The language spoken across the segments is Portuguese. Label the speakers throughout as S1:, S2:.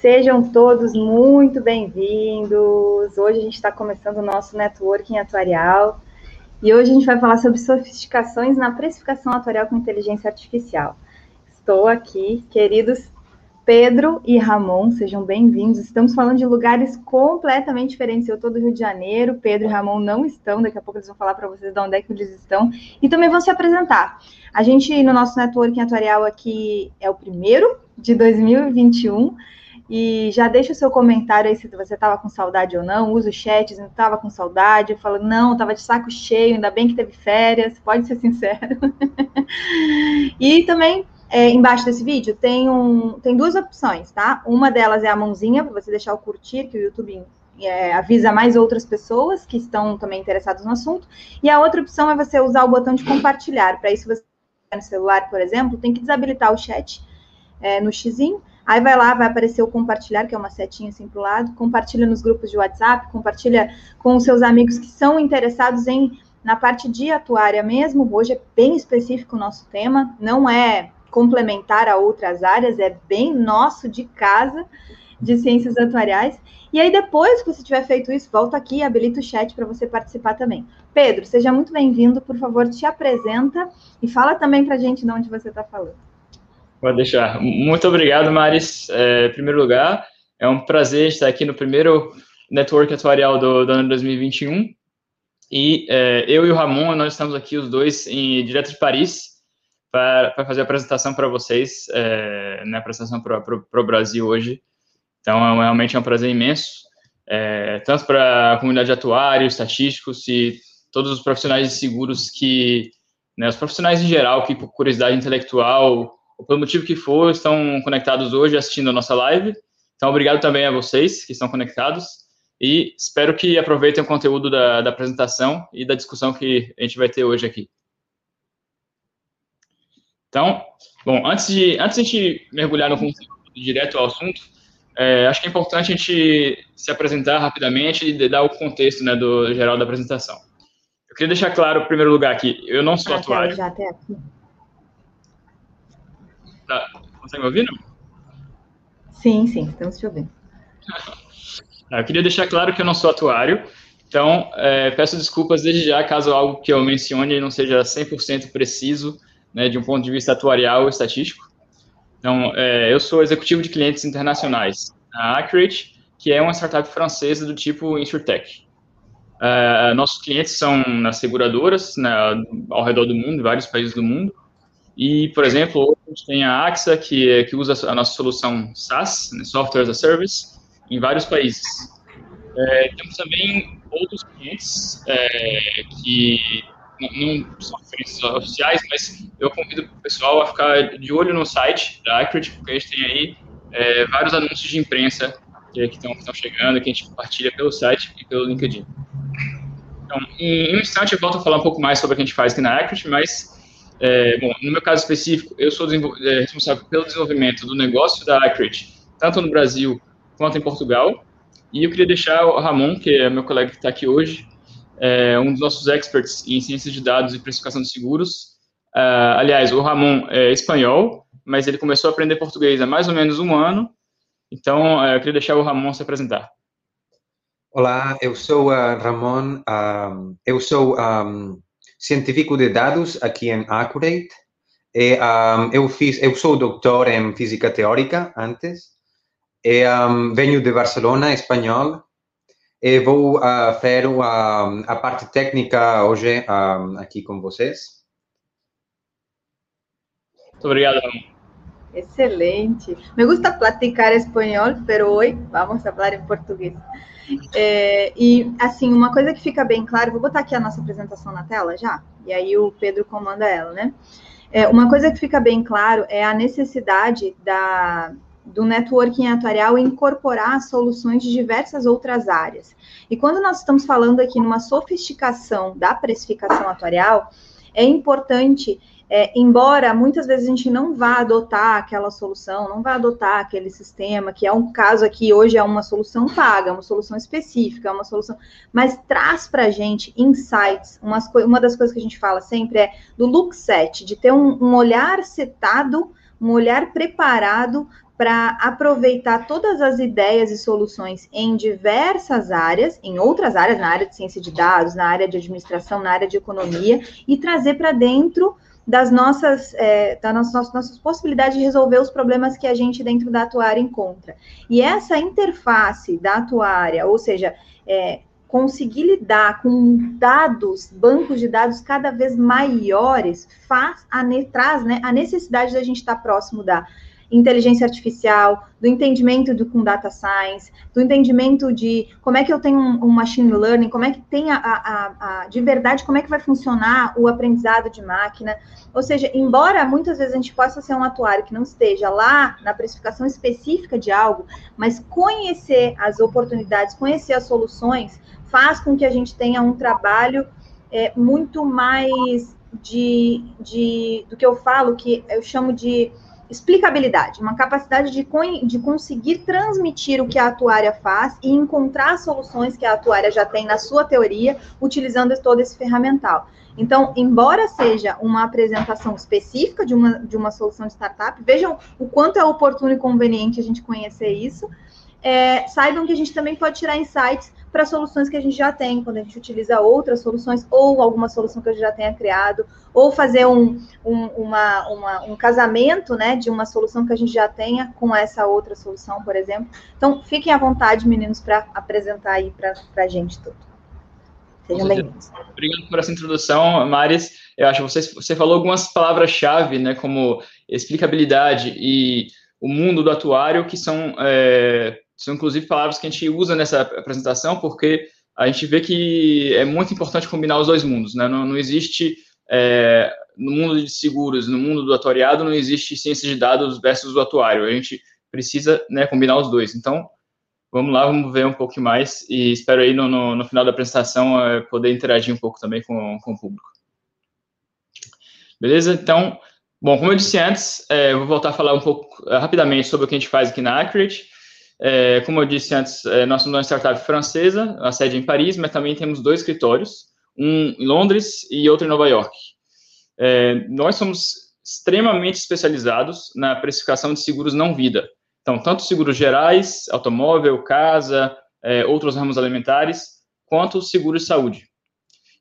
S1: Sejam todos muito bem-vindos. Hoje a gente está começando o nosso networking atuarial e hoje a gente vai falar sobre sofisticações na precificação atuarial com inteligência artificial. Estou aqui, queridos Pedro e Ramon, sejam bem-vindos. Estamos falando de lugares completamente diferentes. Eu estou do Rio de Janeiro, Pedro e Ramon não estão, daqui a pouco eles vão falar para vocês de onde é que eles estão e também vão se apresentar. A gente, no nosso networking atuarial aqui, é o primeiro de 2021. E já deixa o seu comentário aí se você estava com saudade ou não. Usa o chat, não estava com saudade. Fala, não, estava de saco cheio, ainda bem que teve férias. Pode ser sincero. e também, é, embaixo desse vídeo, tem, um, tem duas opções, tá? Uma delas é a mãozinha, para você deixar o curtir, que o YouTube é, avisa mais outras pessoas que estão também interessadas no assunto. E a outra opção é você usar o botão de compartilhar. Para isso, você no celular, por exemplo, tem que desabilitar o chat é, no xizinho Aí vai lá, vai aparecer o compartilhar, que é uma setinha assim para o lado, compartilha nos grupos de WhatsApp, compartilha com os seus amigos que são interessados em na parte de atuária mesmo. Hoje é bem específico o nosso tema, não é complementar a outras áreas, é bem nosso de casa de ciências atuariais. E aí, depois que você tiver feito isso, volta aqui e habilita o chat para você participar também. Pedro, seja muito bem-vindo, por favor, te apresenta e fala também para a gente de onde você está falando.
S2: Pode deixar. Muito obrigado, Maris. É, em primeiro lugar, é um prazer estar aqui no primeiro Network Atuarial do, do ano 2021. E é, eu e o Ramon, nós estamos aqui os dois em direto de Paris para, fazer a apresentação para vocês, é, né, apresentação para o Brasil hoje. Então, é, realmente é um prazer imenso, é, tanto para a comunidade de atuários, estatísticos e todos os profissionais de seguros que, né, os profissionais em geral que, por curiosidade intelectual, ou pelo motivo que for, estão conectados hoje assistindo a nossa live. Então, obrigado também a vocês que estão conectados e espero que aproveitem o conteúdo da, da apresentação e da discussão que a gente vai ter hoje aqui. Então, bom, antes de, antes de a gente mergulhar no conteúdo direto ao assunto, é, acho que é importante a gente se apresentar rapidamente e dar o contexto né, do geral da apresentação. Eu queria deixar claro, em primeiro lugar, que eu não sou ah, atuário. Já até aqui. Consegue me ouvir, não?
S1: Sim, sim, estamos te ouvindo.
S2: eu queria deixar claro que eu não sou atuário, então é, peço desculpas desde já caso algo que eu mencione não seja 100% preciso, né, de um ponto de vista atuarial ou estatístico. Então, é, eu sou executivo de clientes internacionais, a Accurate, que é uma startup francesa do tipo InsurTech. Uh, nossos clientes são nas seguradoras né, ao redor do mundo, em vários países do mundo, e, por exemplo, a gente tem a AXA, que, que usa a nossa solução SaaS, né, Software as a Service, em vários países. É, temos também outros clientes é, que não, não são referências oficiais, mas eu convido o pessoal a ficar de olho no site da Accurate, porque a gente tem aí é, vários anúncios de imprensa que estão chegando, que a gente compartilha pelo site e pelo LinkedIn. Então, em, em um instante eu volto a falar um pouco mais sobre o que a gente faz aqui na Accurate, mas é, bom, no meu caso específico, eu sou é, responsável pelo desenvolvimento do negócio da Accurate, tanto no Brasil quanto em Portugal. E eu queria deixar o Ramon, que é meu colega que está aqui hoje, é, um dos nossos experts em ciências de dados e precificação de seguros. Uh, aliás, o Ramon é espanhol, mas ele começou a aprender português há mais ou menos um ano. Então, uh, eu queria deixar o Ramon se apresentar.
S3: Olá, eu sou uh, Ramon. eu sou um, científico de dados aqui em Accurate. E, um, eu, fiz, eu sou doutor em física teórica antes. E, um, venho de Barcelona, espanhol. E vou uh, fazer a, a parte técnica hoje um, aqui com vocês.
S2: Muito obrigado.
S1: Excelente. Me gusta platicar espanhol, pero hoy vamos a hablar em português. É, e, assim, uma coisa que fica bem claro, vou botar aqui a nossa apresentação na tela já, e aí o Pedro comanda ela, né? É, uma coisa que fica bem claro é a necessidade da, do networking atuarial incorporar soluções de diversas outras áreas. E quando nós estamos falando aqui numa sofisticação da precificação atuarial, é importante é, embora muitas vezes a gente não vá adotar aquela solução, não vá adotar aquele sistema, que é um caso aqui, hoje é uma solução paga, uma solução específica, é uma solução, mas traz para a gente insights. Umas, uma das coisas que a gente fala sempre é do look set, de ter um, um olhar setado um olhar preparado para aproveitar todas as ideias e soluções em diversas áreas, em outras áreas, na área de ciência de dados, na área de administração, na área de economia, e trazer para dentro das nossas, é, das nossas, nossas possibilidades de resolver os problemas que a gente dentro da atuária encontra. E essa interface da atuária, ou seja, é, conseguir lidar com dados, bancos de dados cada vez maiores, faz a, traz né, a necessidade da gente estar próximo da inteligência artificial, do entendimento do, com data science, do entendimento de como é que eu tenho um, um machine learning, como é que tem a, a, a, de verdade, como é que vai funcionar o aprendizado de máquina. Ou seja, embora muitas vezes a gente possa ser um atuário que não esteja lá na precificação específica de algo, mas conhecer as oportunidades, conhecer as soluções, faz com que a gente tenha um trabalho é, muito mais de, de do que eu falo, que eu chamo de explicabilidade, uma capacidade de, de conseguir transmitir o que a atuária faz e encontrar soluções que a atuária já tem na sua teoria, utilizando todo esse ferramental. Então, embora seja uma apresentação específica de uma, de uma solução de startup, vejam o quanto é oportuno e conveniente a gente conhecer isso, é, saibam que a gente também pode tirar insights para soluções que a gente já tem, quando a gente utiliza outras soluções, ou alguma solução que a gente já tenha criado, ou fazer um, um, uma, uma, um casamento né, de uma solução que a gente já tenha com essa outra solução, por exemplo. Então, fiquem à vontade, meninos, para apresentar aí para a gente tudo.
S2: Sejam bem-vindos. Obrigado por essa introdução, Maris. Eu acho que você, você falou algumas palavras-chave, né, como explicabilidade e o mundo do atuário, que são é, são, inclusive, palavras que a gente usa nessa apresentação, porque a gente vê que é muito importante combinar os dois mundos, né? Não, não existe, é, no mundo de seguros, no mundo do atuariado, não existe ciência de dados versus o atuário. A gente precisa né, combinar os dois. Então, vamos lá, vamos ver um pouco mais e espero aí no, no, no final da apresentação é, poder interagir um pouco também com, com o público. Beleza? Então, bom, como eu disse antes, é, vou voltar a falar um pouco é, rapidamente sobre o que a gente faz aqui na Accurate. É, como eu disse antes, é, nós somos uma startup francesa, a sede é em Paris, mas também temos dois escritórios, um em Londres e outro em Nova York. É, nós somos extremamente especializados na precificação de seguros não vida. Então, tanto seguros gerais, automóvel, casa, é, outros ramos alimentares, quanto seguros de saúde.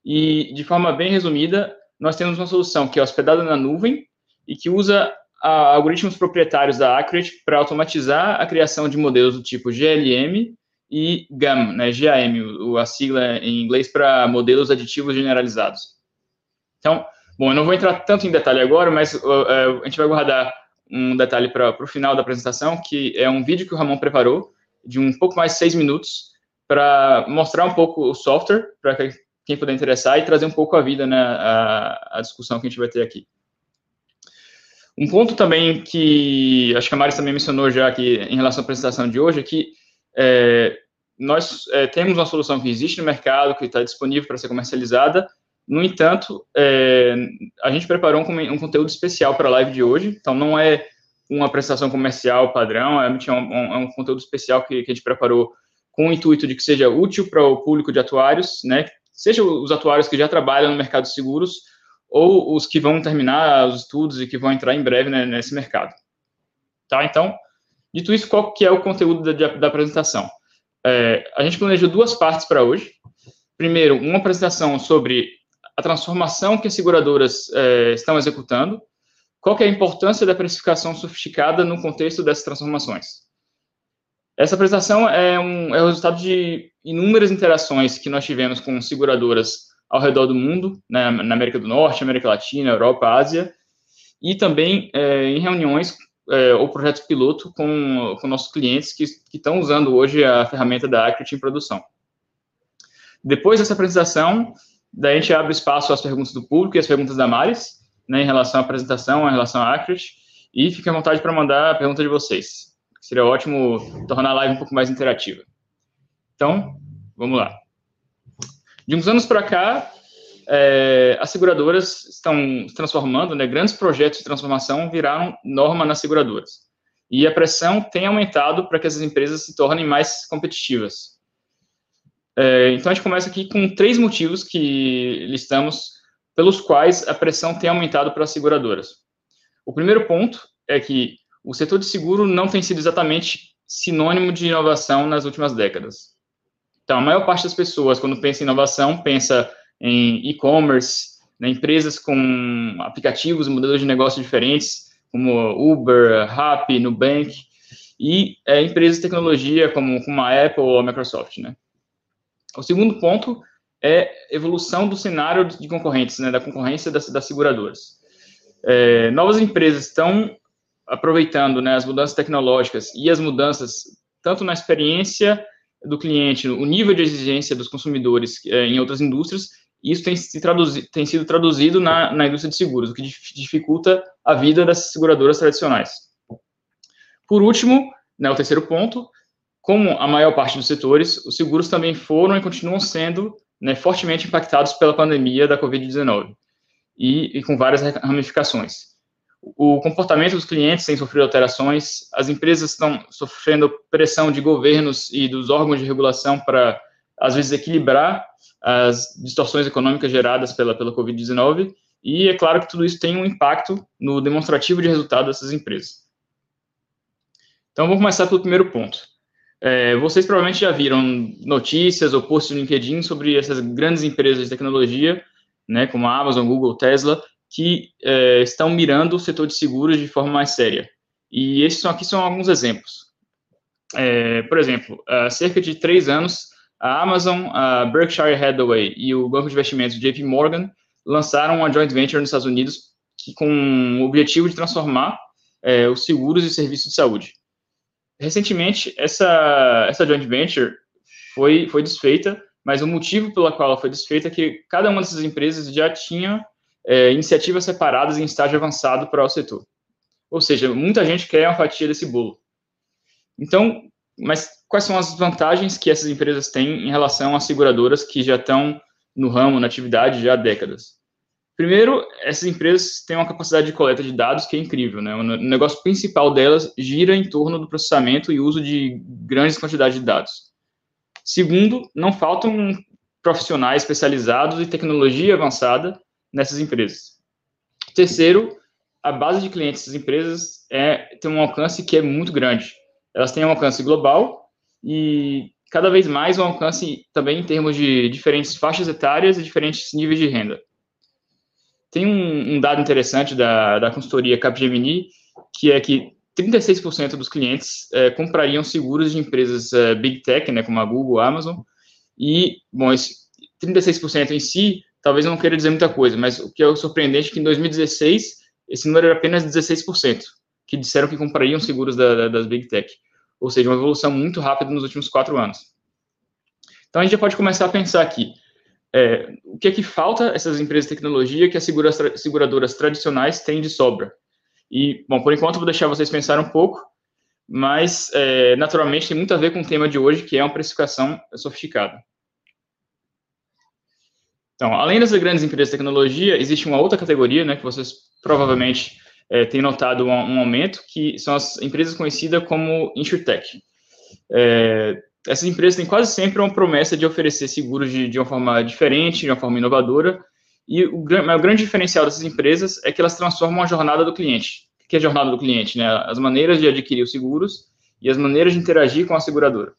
S2: E, de forma bem resumida, nós temos uma solução que é hospedada na nuvem e que usa algoritmos proprietários da Accurate para automatizar a criação de modelos do tipo GLM e GAM, né, GAM, a sigla em inglês para modelos aditivos generalizados. Então, bom, eu não vou entrar tanto em detalhe agora, mas uh, a gente vai guardar um detalhe para o final da apresentação, que é um vídeo que o Ramon preparou, de um pouco mais de seis minutos, para mostrar um pouco o software, para quem puder interessar, e trazer um pouco a vida, né, a discussão que a gente vai ter aqui. Um ponto também que acho que a Maris também mencionou já aqui em relação à apresentação de hoje é que é, nós é, temos uma solução que existe no mercado, que está disponível para ser comercializada. No entanto, é, a gente preparou um, um conteúdo especial para a live de hoje, então não é uma apresentação comercial padrão, é um, um, é um conteúdo especial que, que, a gente preparou com o intuito de que seja útil para o público de atuários, né? Seja os atuários que já trabalham no mercado de seguros, ou os que vão terminar os estudos e que vão entrar em breve né, nesse mercado. Tá? Então, dito isso, qual que é o conteúdo da, da apresentação? É, a gente planejou duas partes para hoje. Primeiro, uma apresentação sobre a transformação que as seguradoras é, estão executando, qual que é a importância da precificação sofisticada no contexto dessas transformações. Essa apresentação é, um, é o resultado de inúmeras interações que nós tivemos com seguradoras ao redor do mundo, né, na América do Norte, América Latina, Europa, Ásia, e também é, em reuniões é, ou projetos piloto com, com nossos clientes que, estão usando hoje a ferramenta da Accurate em produção. Depois dessa apresentação, daí a gente abre espaço às perguntas do público e às perguntas da Maris, né, em relação à apresentação, em relação à Accurate, e fique à vontade para mandar a pergunta de vocês. Seria ótimo tornar a live um pouco mais interativa. Então, vamos lá. De uns anos para cá, é, as seguradoras estão se transformando, né, grandes projetos de transformação viraram norma nas seguradoras. E a pressão tem aumentado para que as empresas se tornem mais competitivas. É, então, a gente começa aqui com três motivos que listamos pelos quais a pressão tem aumentado para as seguradoras. O primeiro ponto é que o setor de seguro não tem sido exatamente sinônimo de inovação nas últimas décadas. Então, a maior parte das pessoas, quando pensa em inovação, pensa em e-commerce, né, empresas com aplicativos, modelos de negócio diferentes, como Uber, Rappi, Nubank, e é, empresas de tecnologia como, como a Apple ou a Microsoft. Né? O segundo ponto é evolução do cenário de concorrentes, né, da concorrência das, das seguradoras. É, novas empresas estão aproveitando né, as mudanças tecnológicas e as mudanças tanto na experiência do cliente, o nível de exigência dos consumidores é, em outras indústrias, isso tem, se traduzi, tem sido traduzido na, na indústria de seguros, o que dificulta a vida das seguradoras tradicionais. Por último, né, o terceiro ponto, como a maior parte dos setores, os seguros também foram e continuam sendo né, fortemente impactados pela pandemia da Covid-19 e, e, com várias ramificações. O comportamento dos clientes tem sofrido alterações, as empresas estão sofrendo pressão de governos e dos órgãos de regulação para, às vezes, equilibrar as distorções econômicas geradas pela, pela Covid-19, e é claro que tudo isso tem um impacto no demonstrativo de resultado dessas empresas. Então, vamos começar pelo primeiro ponto. É, vocês provavelmente já viram notícias ou posts no LinkedIn sobre essas grandes empresas de tecnologia, né, como a Amazon, Google, Tesla, que é, estão mirando o setor de seguros de forma mais séria. E esses aqui são alguns exemplos. É, por exemplo, há cerca de três anos, a Amazon, a Berkshire Hathaway e o banco de investimentos JP Morgan lançaram uma joint venture nos Estados Unidos que, com o objetivo de transformar é, os seguros e serviços de saúde. Recentemente, essa, essa joint venture foi, foi desfeita, mas o motivo pelo qual ela foi desfeita é que cada uma dessas empresas já tinha é, iniciativas separadas em estágio avançado para o setor. Ou seja, muita gente quer uma fatia desse bolo. Então, mas quais são as vantagens que essas empresas têm em relação às seguradoras que já estão no ramo, na atividade já há décadas? Primeiro, essas empresas têm uma capacidade de coleta de dados que é incrível, né? O negócio principal delas gira em torno do processamento e uso de grandes quantidades de dados. Segundo, não faltam profissionais especializados e tecnologia avançada nessas empresas. Terceiro, a base de clientes dessas empresas é, tem um alcance que é muito grande. Elas têm um alcance global e cada vez mais um alcance também em termos de diferentes faixas etárias e diferentes níveis de renda. Tem um, um dado interessante da, da consultoria Capgemini, que é que 36% dos clientes é, comprariam seguros de empresas é, Big Tech, né, como a Google, a Amazon, e, bom, esse 36% em si, talvez não queira dizer muita coisa, mas o que é surpreendente é que em 2016, esse número era apenas 16%, que disseram que comprariam seguros da, da, das Big Tech. Ou seja, uma evolução muito rápida nos últimos quatro anos. Então, a gente já pode começar a pensar aqui, é, o que é que falta essas empresas de tecnologia que as seguradoras tradicionais têm de sobra? E, bom, por enquanto vou deixar vocês pensarem um pouco, mas é, naturalmente tem muito a ver com o tema de hoje, que é uma precificação sofisticada. Então, além das grandes empresas de tecnologia, existe uma outra categoria, né, que vocês provavelmente é, têm notado um, um, aumento, que são as empresas conhecidas como InsurTech. É, essas empresas têm quase sempre uma promessa de oferecer seguros de, de uma forma diferente, de uma forma inovadora, e o, o, grande diferencial dessas empresas é que elas transformam a jornada do cliente. O que é a jornada do cliente? Né? As maneiras de adquirir os seguros e as maneiras de interagir com a seguradora.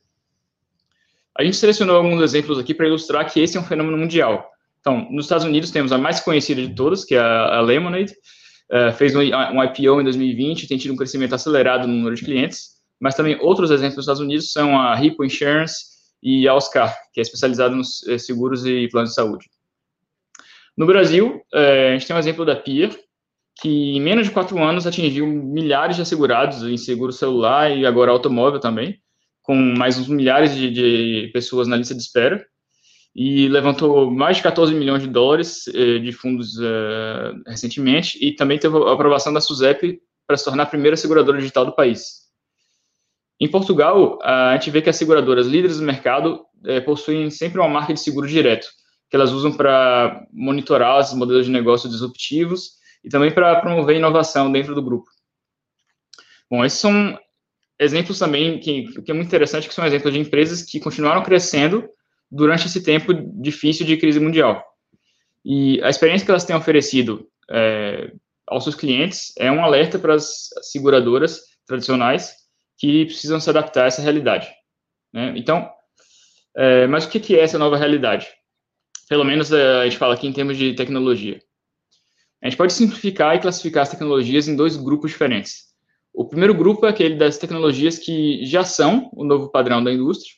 S2: A gente selecionou alguns exemplos aqui para ilustrar que esse é um fenômeno mundial. Então, nos Estados Unidos temos a mais conhecida de todas, que é a, Lemonade, uh, fez um, um IPO em 2020, tem tido um crescimento acelerado no número de clientes, mas também outros exemplos nos Estados Unidos são a Hippo Insurance e a Oscar, que é especializada nos eh, seguros e planos de saúde. No Brasil, eh, a gente tem um exemplo da Pier, que em menos de quatro anos atingiu milhares de assegurados em seguro celular e agora automóvel também, com mais uns milhares de, de pessoas na lista de espera, e levantou mais de 14 milhões de dólares eh, de fundos recentemente, e também teve a aprovação da SUSEP para se tornar a primeira seguradora digital do país. Em Portugal, a gente vê que as seguradoras líderes do mercado é, possuem sempre uma marca de seguro direto, que elas usam para monitorar os modelos de negócio disruptivos e também para promover inovação dentro do grupo. Bom, esses são exemplos também que, que é muito interessante, que são exemplos de empresas que continuaram crescendo durante esse tempo difícil de crise mundial. E a experiência que elas têm oferecido é, aos seus clientes é um alerta para as seguradoras tradicionais que precisam se adaptar a essa realidade. Né? Então, é, mas o que é essa nova realidade? Pelo menos é, a gente fala aqui em termos de tecnologia. A gente pode simplificar e classificar as tecnologias em dois grupos diferentes. O primeiro grupo é aquele das tecnologias que já são o novo padrão da indústria.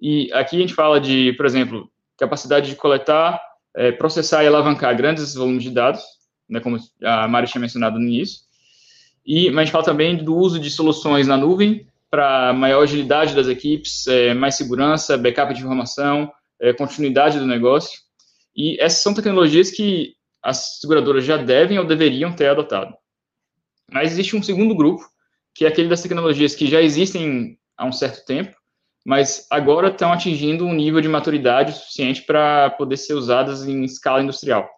S2: E aqui a gente fala de, por exemplo, capacidade de coletar, é, processar e alavancar grandes volumes de dados, né, como a Mari tinha mencionado no início. E, mas a gente fala também do uso de soluções na nuvem para maior agilidade das equipes, é, mais segurança, backup de informação, é, continuidade do negócio. E essas são tecnologias que as seguradoras já devem ou deveriam ter adotado. Mas existe um segundo grupo, que é aquele das tecnologias que já existem há um certo tempo, mas agora estão atingindo um nível de maturidade suficiente para poder ser usadas em escala industrial.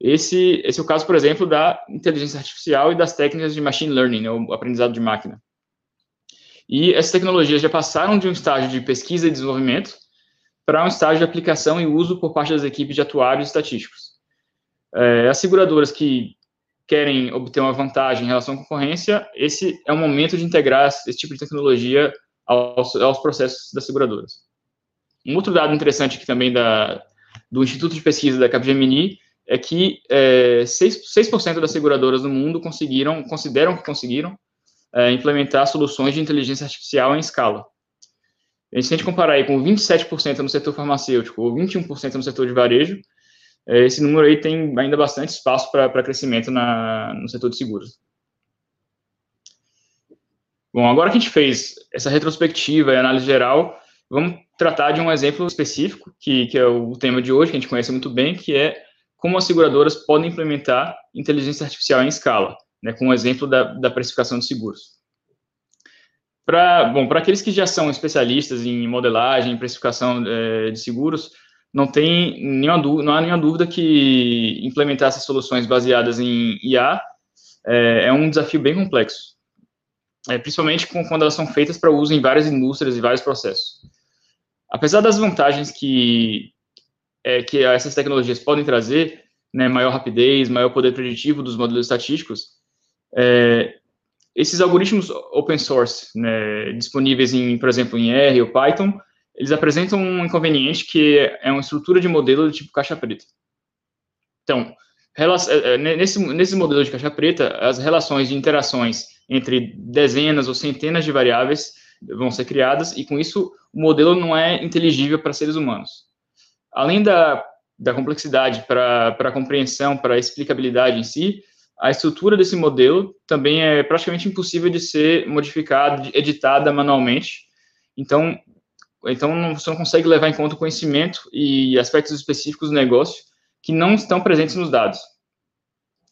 S2: Esse, esse é o caso, por exemplo, da inteligência artificial e das técnicas de machine learning, né, o aprendizado de máquina. E essas tecnologias já passaram de um estágio de pesquisa e desenvolvimento para um estágio de aplicação e uso por parte das equipes de atuários estatísticos. É, as seguradoras que querem obter uma vantagem em relação à concorrência, esse é o momento de integrar esse tipo de tecnologia aos, aos processos das seguradoras. Um outro dado interessante aqui também da, do Instituto de Pesquisa da Capgemini é que é, 6%, 6 das seguradoras do mundo conseguiram, consideram que conseguiram é, implementar soluções de inteligência artificial em escala. E se a gente comparar aí com 27% no setor farmacêutico ou 21% no setor de varejo, é, esse número aí tem ainda bastante espaço para crescimento na, no setor de seguros. Bom, agora que a gente fez essa retrospectiva e análise geral, vamos tratar de um exemplo específico, que, que é o tema de hoje, que a gente conhece muito bem, que é como as seguradoras podem implementar inteligência artificial em escala, né, com o um exemplo da, da precificação de seguros. Para bom, para aqueles que já são especialistas em modelagem, precificação é, de seguros, não tem nenhuma não há nenhuma dúvida que implementar essas soluções baseadas em IA é, é um desafio bem complexo, é, principalmente com, quando elas são feitas para uso em várias indústrias e vários processos. Apesar das vantagens que é, que essas tecnologias podem trazer, né, maior rapidez, maior poder preditivo dos modelos estatísticos, é, esses algoritmos open source, né, disponíveis em, por exemplo, em R ou Python, eles apresentam um inconveniente que é uma estrutura de modelo do tipo caixa preta. Então, é, é, nesse, nesse modelo de caixa preta, as relações de interações entre dezenas ou centenas de variáveis vão ser criadas, e com isso o modelo não é inteligível para seres humanos. Além da, da complexidade para a compreensão, para a explicabilidade em si, a estrutura desse modelo também é praticamente impossível de ser modificada, editada manualmente. Então, então você não consegue levar em conta o conhecimento e aspectos específicos do negócio que não estão presentes nos dados.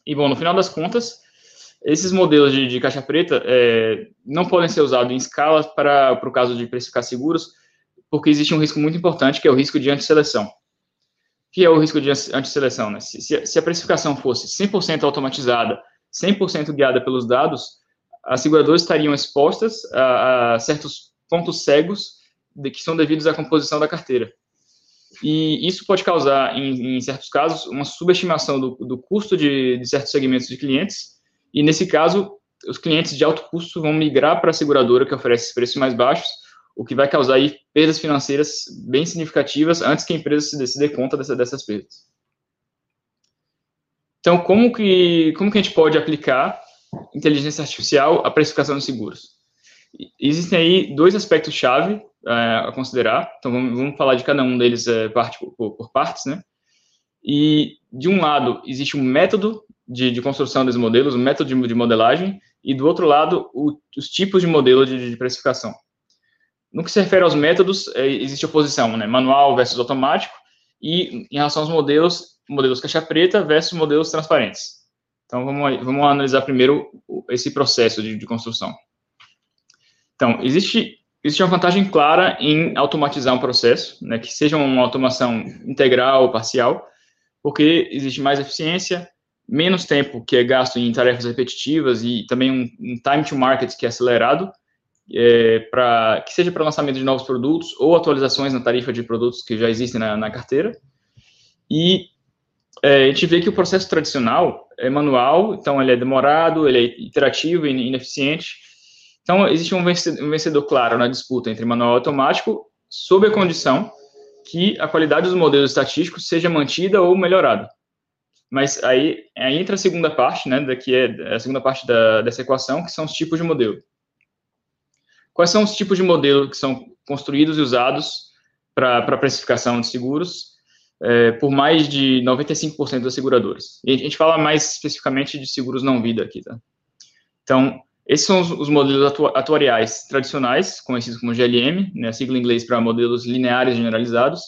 S2: E, bom, no final das contas, esses modelos de, de caixa preta é, não podem ser usados em escala para, para o caso de precificar seguros, porque existe um risco muito importante, que é o risco de antisseleção. O que é o risco de antisseleção? Né? Se, se, se a precificação fosse 100% automatizada, 100% guiada pelos dados, as seguradoras estariam expostas a, a certos pontos cegos de, que são devidos à composição da carteira. E isso pode causar, em, em certos casos, uma subestimação do, do custo de, de certos segmentos de clientes, e nesse caso, os clientes de alto custo vão migrar para a seguradora que oferece preços mais baixos, o que vai causar aí perdas financeiras bem significativas antes que a empresa se, se dê conta dessa, dessas perdas. Então, como que, como que a gente pode aplicar inteligência artificial à precificação de seguros? Existem aí dois aspectos-chave é, a considerar, então vamos, vamos, falar de cada um deles é, parte por, por, partes, né? E, de um lado, existe um método de, de construção desses modelos, um método de, de modelagem, e, do outro lado, o, os tipos de modelo de, de precificação. No que se refere aos métodos, é, existe oposição, né? Manual versus automático, e em relação aos modelos, modelos caixa preta versus modelos transparentes. Então, vamos, vamos analisar primeiro esse processo de, de construção. Então, existe, existe uma vantagem clara em automatizar um processo, né, que seja uma automação integral ou parcial, porque existe mais eficiência, menos tempo que é gasto em tarefas repetitivas e também um, um time to market que é acelerado, é, para que seja para lançamento de novos produtos ou atualizações na tarifa de produtos que já existem na, na carteira. E é, a gente vê que o processo tradicional é manual, então ele é demorado, ele é iterativo e ineficiente. Então, existe um vencedor, um vencedor claro na disputa entre manual e automático, sob a condição que a qualidade dos modelos estatísticos seja mantida ou melhorada. Mas aí, aí entra a segunda parte, né, daqui é a segunda parte da, dessa equação, que são os tipos de modelo. Quais são os tipos de modelo que são construídos e usados para a precificação de seguros é, por mais de 95% das seguradoras? E a gente fala mais especificamente de seguros não vida aqui, tá? Então, esses são os, os modelos atu atuariais tradicionais, conhecidos como GLM, né, sigla em inglês para modelos lineares generalizados,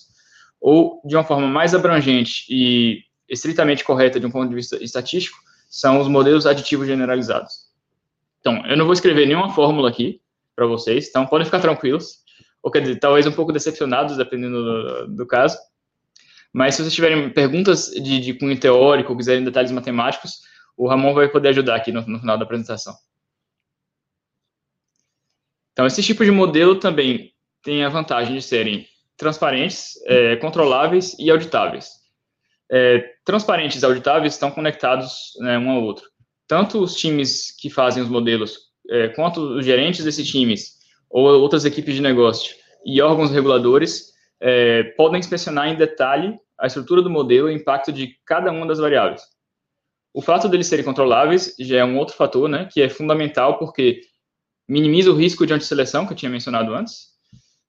S2: ou, de uma forma mais abrangente e estritamente correta de um ponto de vista estatístico, são os modelos aditivos generalizados. Então, eu não vou escrever nenhuma fórmula aqui para vocês, então podem ficar tranquilos, ou quer dizer, talvez um pouco decepcionados, dependendo do, do caso. Mas se vocês tiverem perguntas de, de cunho teórico, quiserem detalhes matemáticos, o Ramon vai poder ajudar aqui no, no final da apresentação. Então, esse tipo de modelo também tem a vantagem de serem transparentes, é, controláveis e auditáveis é, transparentes e auditáveis estão conectados né, um ao outro. Tanto os times que fazem os modelos, é, quanto os gerentes desses times, ou outras equipes de negócio e órgãos reguladores, é, podem inspecionar em detalhe a estrutura do modelo e o impacto de cada uma das variáveis. O fato deles serem controláveis já é um outro fator, né, que é fundamental porque minimiza o risco de antisseleção, que eu tinha mencionado antes,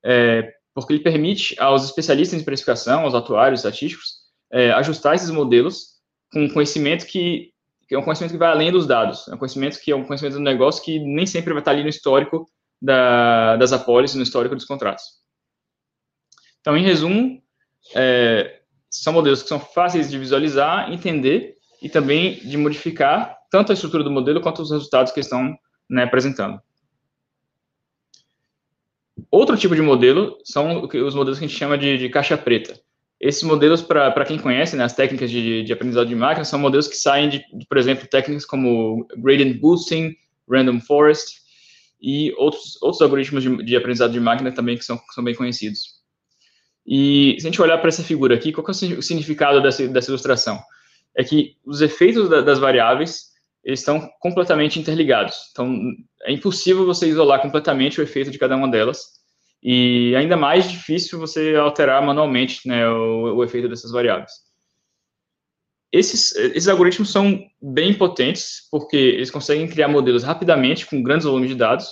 S2: é, porque ele permite aos especialistas em precificação, aos atuários estatísticos, é, ajustar esses modelos com conhecimento que, que, é um conhecimento que vai além dos dados, é um conhecimento que é um conhecimento do negócio que nem sempre vai estar ali no histórico da, das apólices, no histórico dos contratos. Então, em resumo, é, são modelos que são fáceis de visualizar, entender e também de modificar tanto a estrutura do modelo quanto os resultados que estão né, apresentando. Outro tipo de modelo são os modelos que a gente chama de, de caixa preta. Esses modelos, para quem conhece, né, as técnicas de, de, aprendizado de máquina, são modelos que saem de, de, por exemplo, técnicas como gradient boosting, random forest e outros, outros algoritmos de, de aprendizado de máquina também que são, que são bem conhecidos. E se a gente olhar para essa figura aqui, qual é o significado dessa, dessa ilustração? É que os efeitos da, das variáveis estão completamente interligados. Então, é impossível você isolar completamente o efeito de cada uma delas e ainda mais difícil você alterar manualmente né, o, o efeito dessas variáveis. Esses, esses algoritmos são bem potentes, porque eles conseguem criar modelos rapidamente, com grandes volumes de dados,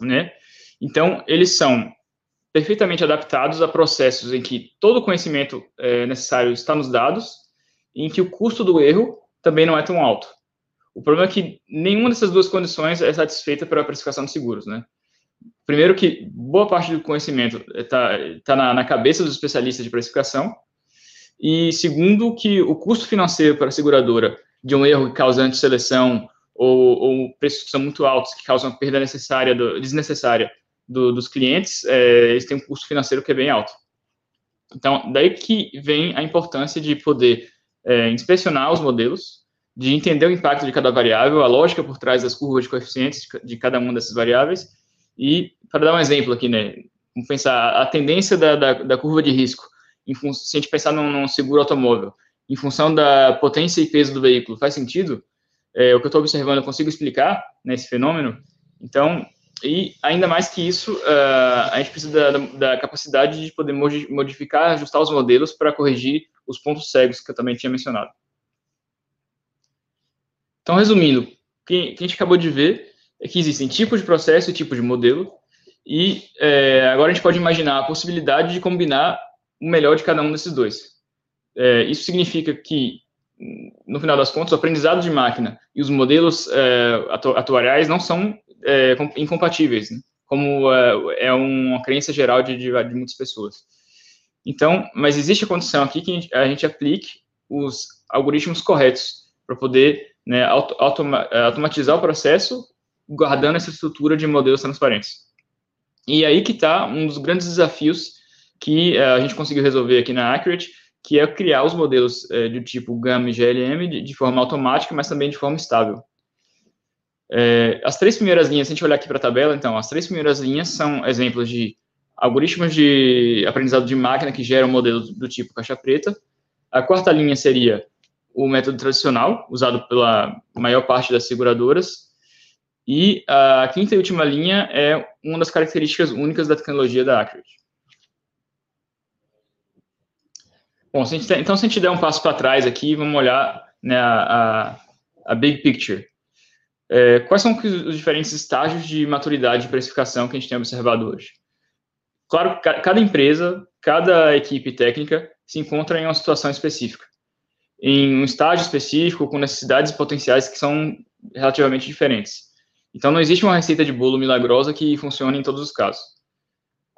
S2: né? Então, eles são perfeitamente adaptados a processos em que todo o conhecimento é, necessário está nos dados, e em que o custo do erro também não é tão alto. O problema é que nenhuma dessas duas condições é satisfeita pela precificação de seguros, né? Primeiro que boa parte do conhecimento está tá na, na, cabeça dos especialistas de precificação, e segundo que o custo financeiro para a seguradora de um erro que causa antisseleção ou, ou preços que são muito altos, que causam perda necessária, do, desnecessária do, dos clientes, é, eles têm um custo financeiro que é bem alto. Então, daí que vem a importância de poder é, inspecionar os modelos, de entender o impacto de cada variável, a lógica por trás das curvas de coeficientes de, de cada uma dessas variáveis, e, para dar um exemplo aqui, né, vamos pensar a tendência da, da, da curva de risco, em se a gente pensar num, num, seguro automóvel, em função da potência e peso do veículo, faz sentido? É, o que eu estou observando, eu consigo explicar né, fenômeno? Então, e ainda mais que isso, uh, a gente precisa da, da, capacidade de poder modificar, ajustar os modelos para corrigir os pontos cegos que eu também tinha mencionado. Então, resumindo, o que, que a gente acabou de ver é que existem tipos de processo e tipos de modelo, e é, agora a gente pode imaginar a possibilidade de combinar o melhor de cada um desses dois. É, isso significa que, no final das contas, o aprendizado de máquina e os modelos é, atu atuariais não são é, incompatíveis, né? como é, é uma crença geral de, de, de, muitas pessoas. Então, mas existe a condição aqui que a gente, aplique os algoritmos corretos para poder né, auto, automa, automatizar o processo guardando essa estrutura de modelos transparentes. E aí que está um dos grandes desafios que uh, a gente conseguiu resolver aqui na Accurate, que é criar os modelos uh, do tipo GAM e GLM de, de, forma automática, mas também de forma estável. Uh, as três primeiras linhas, se a gente olhar aqui para a tabela, então, as três primeiras linhas são exemplos de algoritmos de aprendizado de máquina que geram modelos do tipo caixa preta. A quarta linha seria o método tradicional, usado pela maior parte das seguradoras. E a quinta e última linha é uma das características únicas da tecnologia da Accurate. Bom, se então, se a gente der um passo para trás aqui, vamos olhar né, a, a, big picture. É, quais são os diferentes estágios de maturidade de precificação que a gente tem observado hoje? Claro, cada empresa, cada equipe técnica se encontra em uma situação específica, em um estágio específico, com necessidades potenciais que são relativamente diferentes. Então, não existe uma receita de bolo milagrosa que funcione em todos os casos.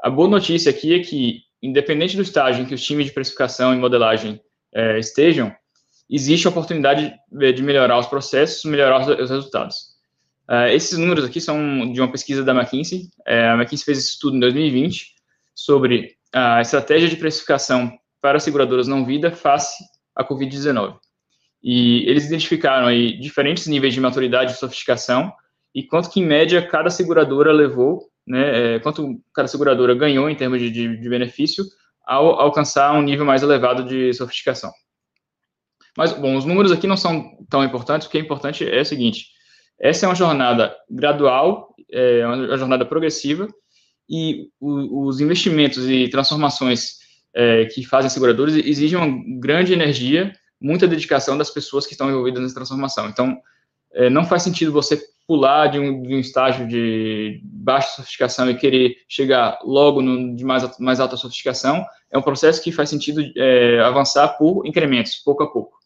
S2: A boa notícia aqui é que, independente do estágio em que os times de precificação e modelagem é, estejam, existe a oportunidade de melhorar os processos, melhorar os resultados. Uh, esses números aqui são de uma pesquisa da McKinsey. É, a McKinsey fez esse estudo em 2020 sobre a estratégia de precificação para seguradoras não vida face à Covid-19. E eles identificaram aí diferentes níveis de maturidade e sofisticação e quanto que, em média, cada seguradora levou, né, é, quanto cada seguradora ganhou em termos de, de, de benefício ao alcançar um nível mais elevado de sofisticação. Mas, bom, os números aqui não são tão importantes, o que é importante é o seguinte, essa é uma jornada gradual, é uma jornada progressiva, e o, os investimentos e transformações é, que fazem seguradores exigem uma grande energia, muita dedicação das pessoas que estão envolvidas nessa transformação. Então, é, não faz sentido você pular de um, de um, estágio de baixa sofisticação e querer chegar logo no, de mais, mais alta sofisticação. É um processo que faz sentido é, avançar por incrementos, pouco a pouco.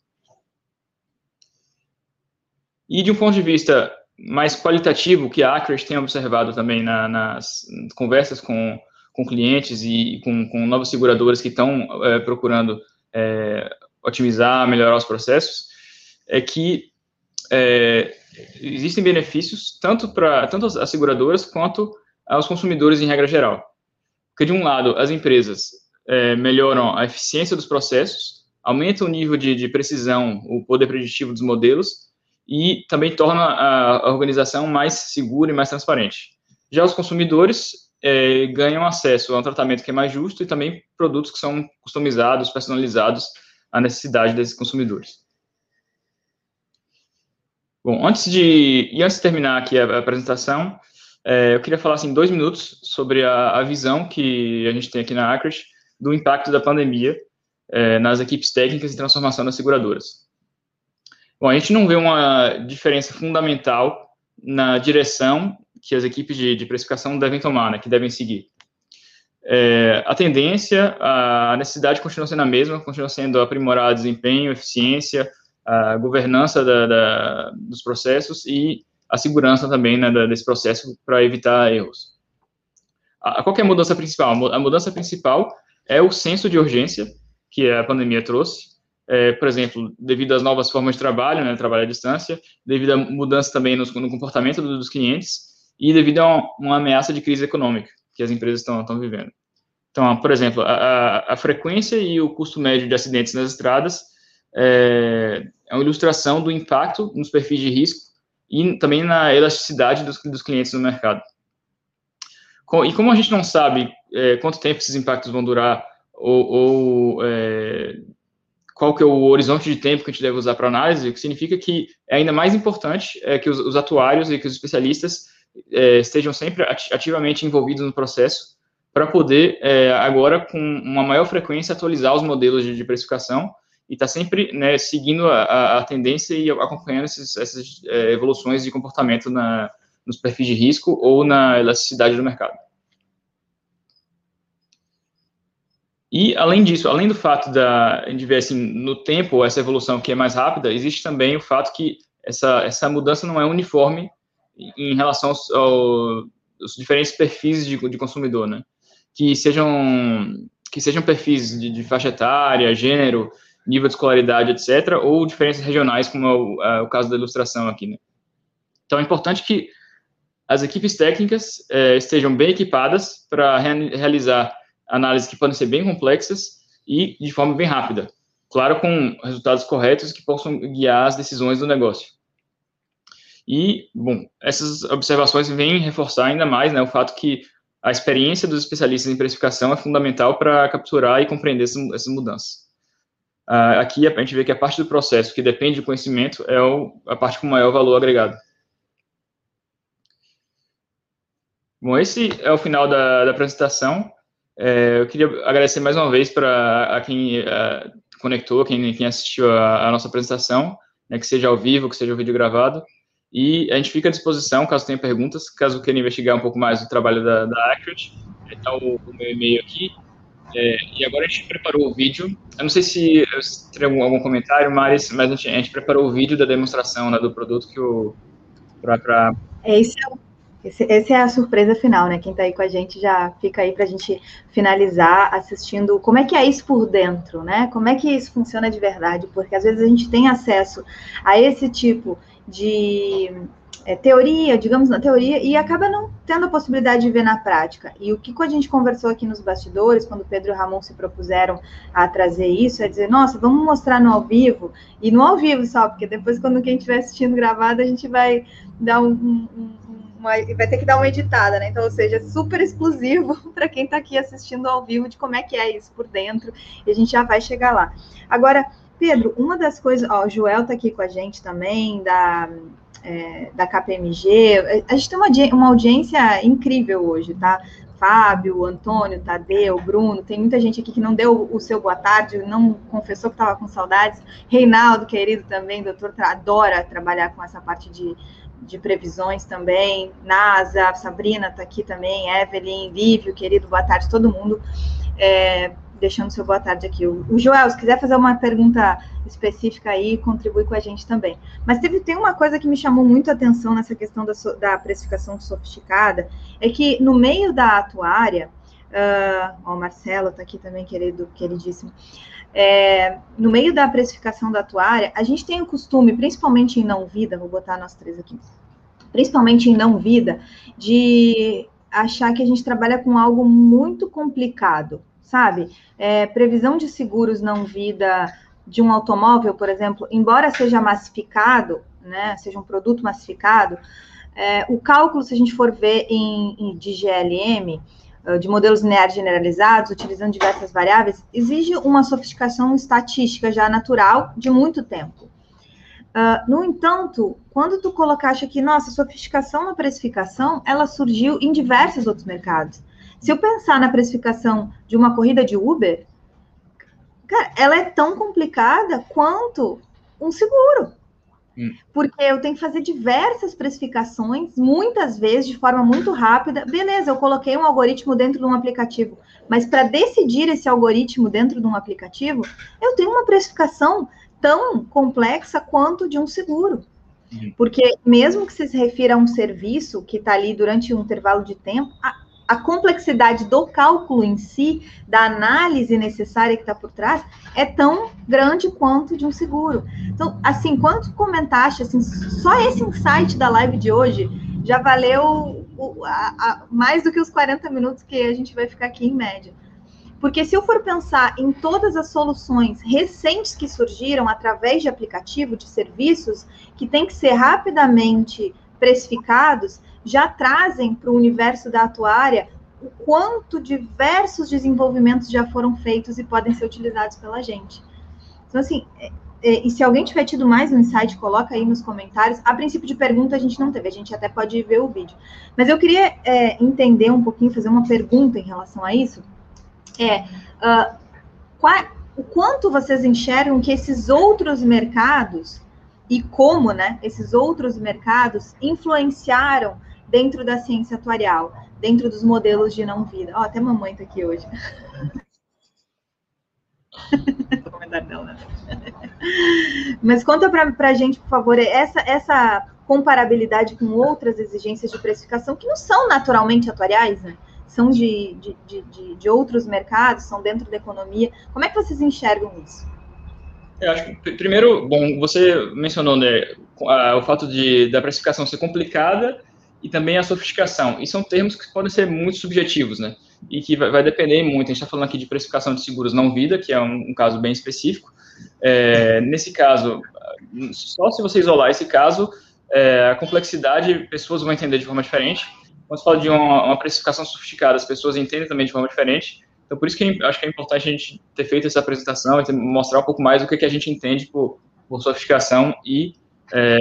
S2: E de um ponto de vista mais qualitativo, que a Acres tem observado também na, nas conversas com, com clientes e com, com novas seguradoras que estão é, procurando é, otimizar, melhorar os processos, é que é, existem benefícios tanto para tanto as seguradoras quanto aos consumidores em regra geral. Porque, de um lado, as empresas é, melhoram a eficiência dos processos, aumentam o nível de, de precisão, o poder preditivo dos modelos, e também torna a, organização mais segura e mais transparente. Já os consumidores é, ganham acesso a um tratamento que é mais justo e também produtos que são customizados, personalizados à necessidade desses consumidores. Bom, antes de e antes de terminar aqui a, apresentação, é, eu queria falar assim dois minutos sobre a, a, visão que a gente tem aqui na Acres do impacto da pandemia é, nas equipes técnicas e transformação das seguradoras. Bom, a gente não vê uma diferença fundamental na direção que as equipes de, de precificação devem tomar, né, que devem seguir. É, a tendência, a necessidade continua sendo a mesma, continua sendo aprimorar desempenho, eficiência, a governança da, da, dos processos e a segurança também né, desse processo para evitar erros. A, qual é a mudança principal? A mudança principal é o senso de urgência que a pandemia trouxe, é, por exemplo, devido às novas formas de trabalho, né, trabalho à distância, devido à mudança também no, no comportamento dos clientes e devido a uma, uma, ameaça de crise econômica que as empresas estão, estão vivendo. Então, por exemplo, a, a, frequência e o custo médio de acidentes nas estradas é, é uma ilustração do impacto nos perfis de risco e também na elasticidade dos, dos clientes no mercado. e como a gente não sabe é, quanto tempo esses impactos vão durar ou, ou é, qual que é o horizonte de tempo que a gente deve usar para análise, o que significa que é ainda mais importante é, que os, os, atuários e que os especialistas é, estejam sempre ativamente envolvidos no processo para poder, é, agora, com uma maior frequência, atualizar os modelos de, de precificação e estar tá sempre né, seguindo a, a, tendência e acompanhando esses, essas é, evoluções de comportamento na, nos perfis de risco ou na elasticidade do mercado. E, além disso, além do fato da, de ver, assim, no tempo, essa evolução que é mais rápida, existe também o fato que essa, essa mudança não é uniforme em relação aos, aos diferentes perfis de, de, consumidor, né? Que sejam, que sejam perfis de, de, faixa etária, gênero, nível de escolaridade, etc., ou diferenças regionais, como é o, é o caso da ilustração aqui, né? Então, é importante que as equipes técnicas é, estejam bem equipadas para realizar análises que podem ser bem complexas e de forma bem rápida. Claro, com resultados corretos que possam guiar as decisões do negócio. E, bom, essas observações vêm reforçar ainda mais né, o fato que a experiência dos especialistas em precificação é fundamental para capturar e compreender essas mudanças. Uh, aqui a gente vê que a parte do processo que depende do conhecimento é o, a parte com maior valor agregado. Bom, esse é o final da, da apresentação. É, eu queria agradecer mais uma vez para quem uh, conectou, quem, quem assistiu a, a, nossa apresentação, né, que seja ao vivo, que seja o vídeo gravado. E a gente fica à disposição, caso tenha perguntas, caso queira investigar um pouco mais o trabalho da, da Accurate, está o, o, meu e-mail aqui. É, e agora a gente preparou o vídeo. Eu não sei se tem algum, algum comentário, Maris, mas a gente, a gente, preparou o vídeo da demonstração né, do produto que o. Pra, pra...
S1: Esse, é, esse, esse, é a surpresa final, né? Quem está aí com a gente já fica aí para a gente finalizar assistindo como é que é isso por dentro, né? Como é que isso funciona de verdade, porque às vezes a gente tem acesso a esse tipo de é, teoria, digamos na teoria, e acaba não tendo a possibilidade de ver na prática. E o que a gente conversou aqui nos bastidores, quando Pedro e Ramon se propuseram a trazer isso, é dizer, nossa, vamos mostrar no ao vivo, e no ao vivo só, porque depois, quando quem estiver assistindo gravado, a gente vai dar um, um uma, vai ter que dar uma editada, né? Então, ou seja, super exclusivo para quem está aqui assistindo ao vivo de como é que é isso por dentro, e a gente já vai chegar lá. Agora, Pedro, uma das coisas, ó, o Joel está aqui com a gente também, da, é, da KPMG. A gente tem uma, uma audiência incrível hoje, tá? Fábio, Antônio, Tadeu, Bruno, tem muita gente aqui que não deu o seu boa tarde, não confessou que estava com saudades. Reinaldo, querido também, doutor, adora trabalhar com essa parte de, de previsões também. NASA, Sabrina está aqui também, Evelyn, Lívio, querido, boa tarde, todo mundo. É, deixando seu boa tarde aqui. O, Joel, se quiser fazer uma pergunta específica aí, contribui com a gente também. Mas teve, tem uma coisa que me chamou muito a atenção nessa questão da, da precificação sofisticada, é que no meio da atuária, uh, ó, o Marcelo está aqui também, querido, queridíssimo, é, no meio da precificação da atuária, a gente tem o costume, principalmente em não vida, vou botar nós três aqui, principalmente em não vida, de achar que a gente trabalha com algo muito complicado sabe? É, previsão de seguros não vida de um automóvel, por exemplo, embora seja massificado, né, seja um produto massificado, é, o cálculo, se a gente for ver em, em de GLM, ah, de modelos lineares generalizados, utilizando diversas variáveis, exige uma sofisticação estatística já natural de muito tempo. Uh, no entanto, quando tu colocaste aqui, nossa, sofisticação na precificação, ela surgiu em diversos outros mercados. Se eu pensar na precificação de uma corrida de Uber, cara, ela é tão complicada quanto um seguro. Hum. Porque eu tenho que fazer diversas precificações, muitas vezes de forma muito rápida. Beleza, eu coloquei um algoritmo dentro de um aplicativo, mas para decidir esse algoritmo dentro de um aplicativo, eu tenho uma precificação tão complexa quanto de um seguro. Hum. Porque mesmo que se refira a um serviço que está ali durante um intervalo de tempo, a complexidade do cálculo em si, da análise necessária que está por trás, é tão grande quanto de um seguro. Então, assim, quando comentaste, assim, só esse insight da live de hoje já valeu o, a, a, mais do que os 40 minutos que a gente vai ficar aqui em média. Porque se eu for pensar em todas as soluções recentes que surgiram através de aplicativo, de serviços, que tem que ser rapidamente precificados, já trazem para o universo da atuária o quanto diversos desenvolvimentos já foram feitos e podem ser utilizados pela gente. Então, assim, é, é, e se alguém tiver tido mais um insight, coloca aí nos comentários. A princípio de pergunta a gente não teve, a gente até pode ver o vídeo. Mas eu queria é, entender um pouquinho, fazer uma pergunta em relação a isso. É, uh, qual, o quanto vocês enxergam que esses outros mercados e como, né, esses outros mercados influenciaram dentro da ciência atuarial, dentro dos modelos de não vida. Ó, oh, até mamãe tá aqui hoje. não, né? Mas conta para a gente, por favor, essa, essa comparabilidade com outras exigências de precificação que não são naturalmente atuariais, né? São de, de, de, de outros mercados, são dentro da economia. Como é que vocês enxergam isso?
S2: Eu acho que, primeiro, bom, você mencionou né, o fato de da precificação ser complicada e também a sofisticação. E são termos que podem ser muito subjetivos, né? E que vai, vai depender muito. A gente está falando aqui de precificação de seguros não vida, que é um, um caso bem específico. É, nesse caso, só se você isolar esse caso, é, a complexidade, pessoas vão entender de forma diferente. Quando se fala de uma, uma precificação sofisticada, as pessoas entendem também de forma diferente. Então, por isso que eu acho que é importante a gente ter feito essa apresentação e mostrar um pouco mais o que, que a gente entende por, por sofisticação e é,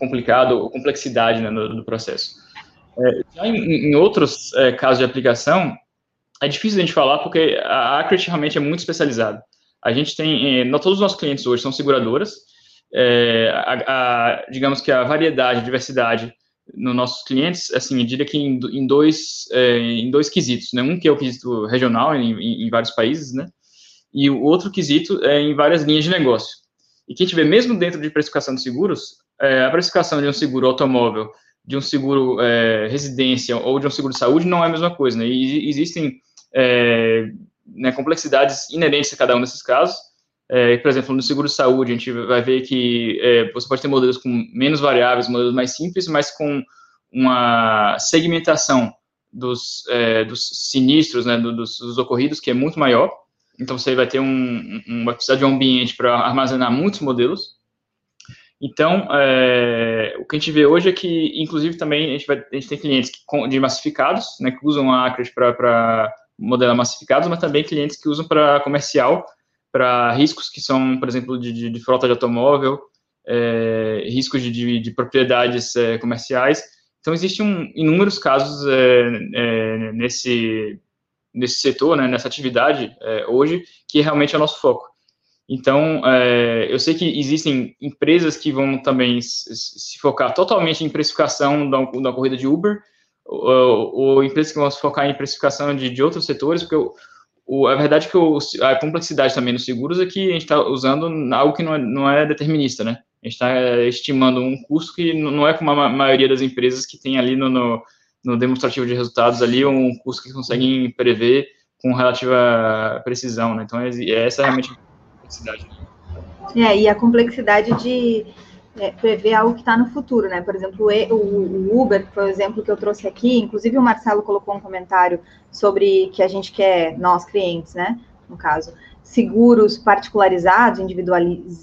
S2: complicado, ou complexidade né, no, no processo. É, já em, em outros é, casos de aplicação, é difícil a gente falar porque a Accurate realmente é muito especializada. A gente tem, não todos os nossos clientes hoje são seguradoras, é, a, a, digamos que a variedade, a diversidade nos nossos clientes, assim, eu diria que em, em dois, é, em dois quesitos, né? Um que é o quesito regional em, em, em, vários países, né? E o outro quesito é em várias linhas de negócio. E quem tiver mesmo dentro de precificação de seguros, é, a precificação de um seguro automóvel, de um seguro é, residência ou de um seguro de saúde não é a mesma coisa, né? E existem é, né, complexidades inerentes a cada um desses casos. É, por exemplo, no seguro de saúde, a gente vai ver que é, você pode ter modelos com menos variáveis, modelos mais simples, mas com uma segmentação dos, é, dos sinistros, né, dos, dos, ocorridos, que é muito maior. Então, você vai ter um, um vai precisar de um ambiente para armazenar muitos modelos. Então, é, o que a gente vê hoje é que, inclusive, também a gente, vai, a gente tem clientes que, de massificados, né, que usam a Acres para modelar massificados, mas também clientes que usam para comercial, para riscos que são, por exemplo, de, de, de frota de automóvel, é, riscos de, de, de propriedades é, comerciais. Então, existem um, inúmeros casos é, é, nesse, nesse setor, né, nessa atividade é, hoje, que realmente é o nosso foco. Então, é, eu sei que existem empresas que vão também se focar totalmente em precificação da, da corrida de Uber, ou, ou, empresas que vão se focar em precificação de, de outros setores, porque o, a verdade é que o, a complexidade também nos seguros é que a gente está usando algo que não é, não é determinista, né? A gente está é, estimando um custo que não é como a maioria das empresas que tem ali no, no, no demonstrativo de resultados ali, um custo que conseguem prever com relativa precisão, né? Então, é, é essa é realmente complexidade.
S1: É, e a complexidade de é, prever algo que está no futuro, né? Por exemplo, o, o, Uber, o exemplo que eu trouxe aqui, inclusive o Marcelo colocou um comentário sobre que a gente quer, nós clientes, né? No caso, seguros particularizados,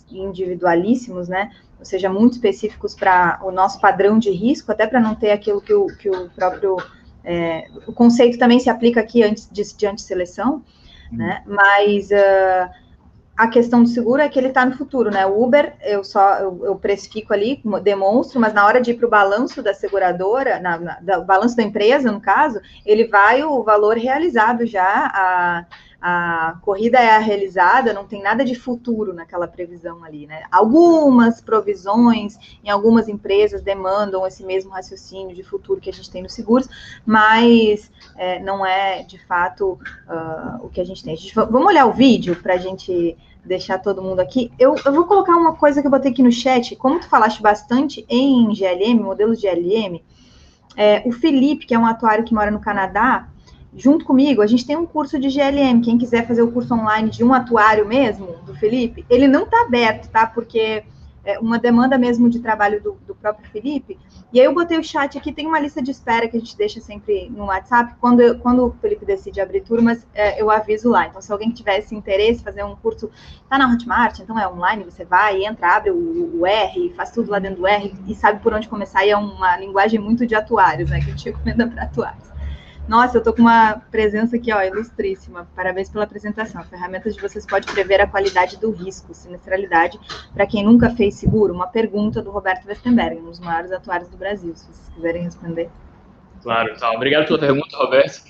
S1: individualíssimos, né? Ou seja, muito específicos para o nosso padrão de risco, até para não ter aquilo que o, que o próprio. É, o conceito também se aplica aqui antes de, de antisseleção, né? Mas. Uh, a questão do seguro é que ele está no futuro, né? O Uber, eu só eu, eu precifico ali, demonstro, mas na hora de ir para o balanço da seguradora, na, na, da, balanço da empresa, no caso, ele vai o valor realizado já, a, a corrida é realizada, não tem nada de futuro naquela previsão ali, né? Algumas provisões em algumas empresas demandam esse mesmo raciocínio de futuro que a gente tem nos seguros, mas é, não é de fato uh, o que a gente tem. A gente, vamos olhar o vídeo para a gente deixar todo mundo aqui. Eu, eu vou colocar uma coisa que eu botei aqui no chat, como tu falaste bastante em GLM, modelos de GLM, é, o Felipe, que é um atuário que mora no Canadá, junto comigo, a gente tem um curso de GLM. Quem quiser fazer o curso online de um atuário mesmo, do Felipe, ele não está aberto, tá? Porque é uma demanda mesmo de trabalho do, do, próprio Felipe. E aí eu botei o chat aqui, tem uma lista de espera que a gente deixa sempre no WhatsApp. Quando, eu, quando o Felipe decide abrir turmas, é, eu aviso lá. Então, se alguém tiver esse interesse, fazer um curso, tá na Hotmart, então é online, você vai, entra, abre o, o R, faz tudo lá dentro do R e sabe por onde começar. E é uma linguagem muito de atuários, né? Que a gente recomenda para atuários. Nossa, eu tô com uma presença aqui, ó, ilustríssima. Parabéns pela apresentação. A ferramenta de vocês pode prever a qualidade do risco, sinistralidade, para quem nunca fez seguro. Uma pergunta do Roberto Westenberg, um dos maiores atuários do Brasil, se vocês quiserem responder.
S2: Claro, então, obrigado pela pergunta, Roberto.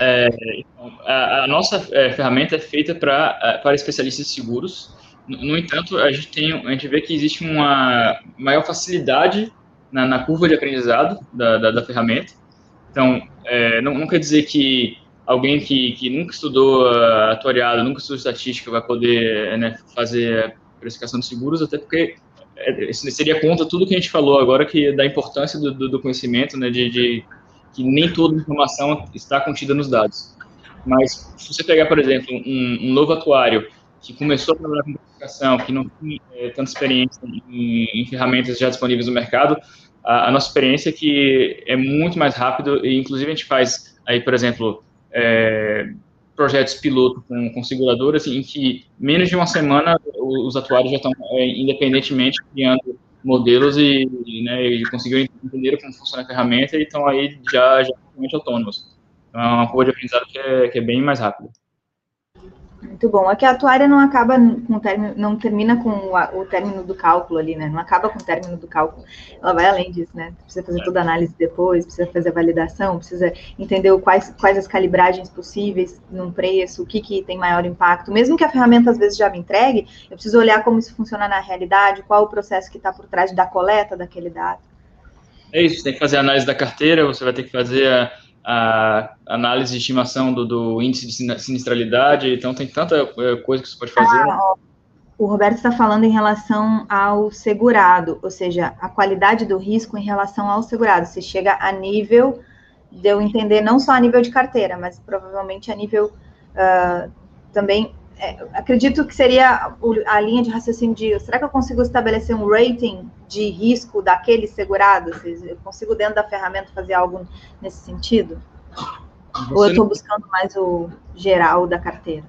S2: É, então, a, a, nossa é, ferramenta é feita pra, é, para especialistas de seguros. No, no, entanto, a gente, tem, a gente vê que existe uma maior facilidade na, na curva de aprendizado da, da, da ferramenta. Então, é, não, não, quer dizer que alguém que, que nunca estudou uh, atuariado, nunca estudou estatística, vai poder né, fazer precificação de seguros, até porque é, seria contra tudo que a gente falou agora, que da importância do, do, do conhecimento, né, de, de, que nem toda informação está contida nos dados. Mas, se você pegar, por exemplo, um, um novo atuário que começou a trabalhar com precificação, que não tem é, tanta experiência em, em ferramentas já disponíveis no mercado, a, nossa experiência é que é muito mais rápido e, inclusive, a gente faz aí, por exemplo, é, projetos piloto com, com seguradoras em que menos de uma semana os atuários já estão é, independentemente criando modelos e, né, e conseguiram entender como funciona a ferramenta e estão aí já, já autônomos. Então, é uma curva de aprendizado que é, que é bem mais rápida.
S1: Muito bom. É que a atuária não acaba com o término, não termina com o, o, término do cálculo ali, né? Não acaba com o término do cálculo. Ela vai além disso, né? Precisa fazer é. toda a análise depois, precisa fazer a validação, precisa entender quais, quais as calibragens possíveis num preço, o que, que tem maior impacto. Mesmo que a ferramenta às vezes já me entregue, eu preciso olhar como isso funciona na realidade, qual o processo que está por trás da coleta daquele dado.
S2: É isso, você tem que fazer a análise da carteira, você vai ter que fazer a a análise de estimação do, do, índice de sinistralidade, então tem tanta é, coisa que você pode fazer. Ah,
S1: o Roberto está falando em relação ao segurado, ou seja, a qualidade do risco em relação ao segurado. Você chega a nível de eu entender, não só a nível de carteira, mas provavelmente a nível uh, também é, acredito que seria a linha de raciocínio de será que eu consigo estabelecer um rating de risco daquele segurado? Eu consigo, dentro da ferramenta, fazer algo nesse sentido? Você Ou eu estou buscando mais o geral da carteira?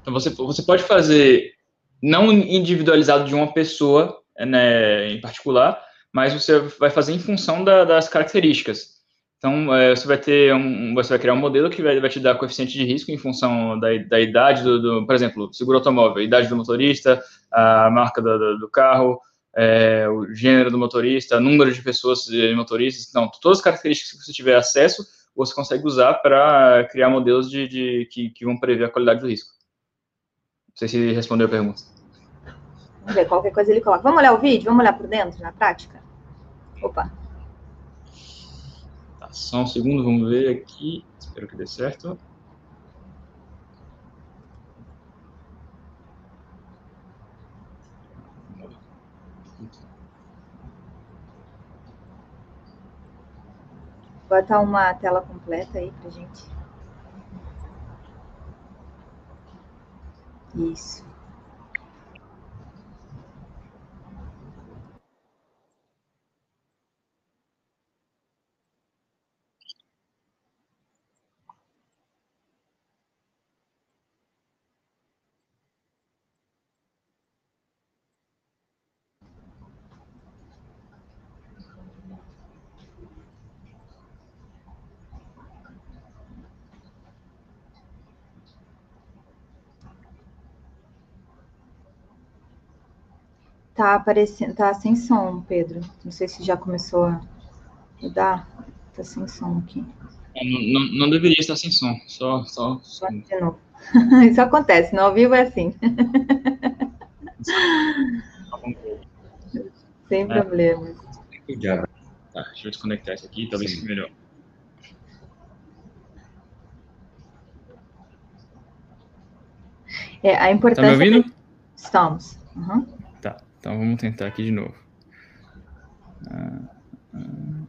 S2: Então, você, você pode fazer, não individualizado de uma pessoa né, em particular, mas você vai fazer em função da, das características. Então, é, você vai ter um, você vai criar um modelo que vai, vai te dar coeficiente de risco em função da, da idade do, do, por exemplo, seguro automóvel, idade do motorista, a marca do, do, carro, é, o gênero do motorista, número de pessoas motoristas, então, todas as características que você tiver acesso, você consegue usar para criar modelos de, de que, que, vão prever a qualidade do risco. Não sei se respondeu a pergunta.
S1: Vamos ver, qualquer coisa ele coloca. Vamos olhar o vídeo? Vamos olhar por dentro, na prática? Opa.
S2: Só um segundo, vamos ver aqui. Espero que dê certo.
S1: Bota uma tela completa aí pra gente. Isso. Tá aparecendo, tá sem som, Pedro. Não sei se já começou a mudar. Tá sem som aqui.
S2: É, não, não, não deveria estar sem som, só. só... só de
S1: novo. Isso acontece, no ao vivo é assim. sem é. problemas.
S2: Tá, deixa eu desconectar isso aqui, talvez fique melhor.
S1: É, a importância.
S2: Tá me ouvindo?
S1: Estamos. Uhum.
S2: Então vamos tentar aqui de novo. Ah, ah.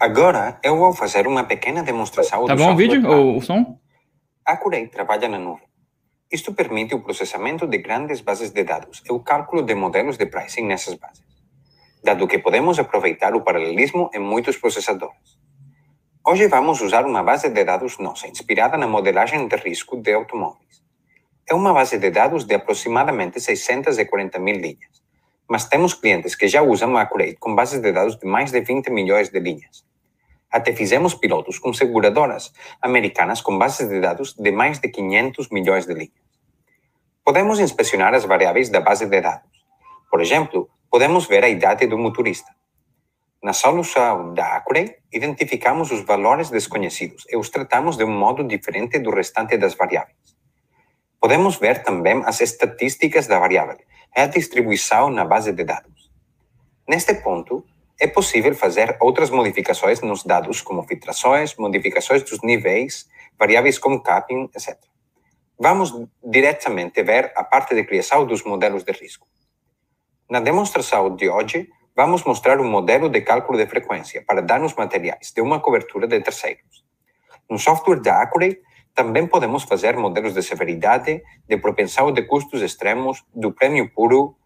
S3: Agora eu vou fazer uma pequena demonstração
S2: tá bom o vídeo ou o som?
S3: Accurate trabalha na nuvem. Isto permite o processamento de grandes bases de dados e o cálculo de modelos de pricing nessas bases, dado que podemos aproveitar o paralelismo em muitos processadores. Hoje vamos usar uma base de dados nossa, inspirada na modelagem de risco de automóveis. É uma base de dados de aproximadamente 640 mil linhas, mas temos clientes que já usam a Accurate com bases de dados de mais de 20 milhões de linhas. Até fizemos pilotos com seguradoras americanas com bases de dados de mais de 500 milhões de linhas. Podemos inspecionar as variáveis da base de dados. Por exemplo, podemos ver a idade do motorista, na solução da Accurate, identificamos os valores desconhecidos e os tratamos de um modo diferente do restante das variáveis. Podemos ver também as estatísticas da variável e a distribuição na base de dados. Neste ponto, é possível fazer outras modificações nos dados, como filtrações, modificações dos níveis, variáveis como capping, etc. Vamos diretamente ver a parte de criação dos modelos de risco. Na demonstração de hoje, vamos mostrar um modelo de cálculo de frequência para danos materiais de uma cobertura de terceiros. No software da Accurate, também podemos fazer modelos de severidade, de propensão de custos extremos, do prêmio puro.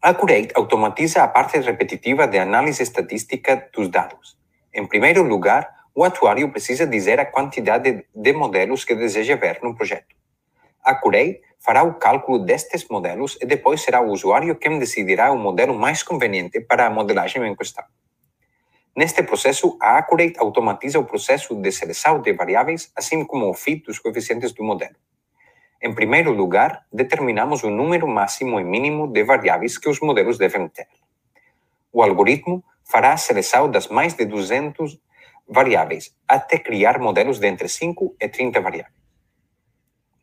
S3: Accurate automatiza a parte repetitiva de análise estatística dos dados. Em primeiro lugar, o atuário precisa dizer a quantidade de modelos que deseja ver no projeto. Accurate fará o cálculo destes modelos e depois será o usuário quem decidirá o modelo mais conveniente para a modelagem em questão. Neste processo, a Accurate automatiza o processo de seleção de variáveis, assim como o fit dos coeficientes do modelo. Em primeiro lugar, determinamos o número máximo e mínimo de variáveis que os modelos devem ter. O algoritmo fará a seleção das mais de 200 variáveis, até criar modelos de entre 5 e 30 variáveis.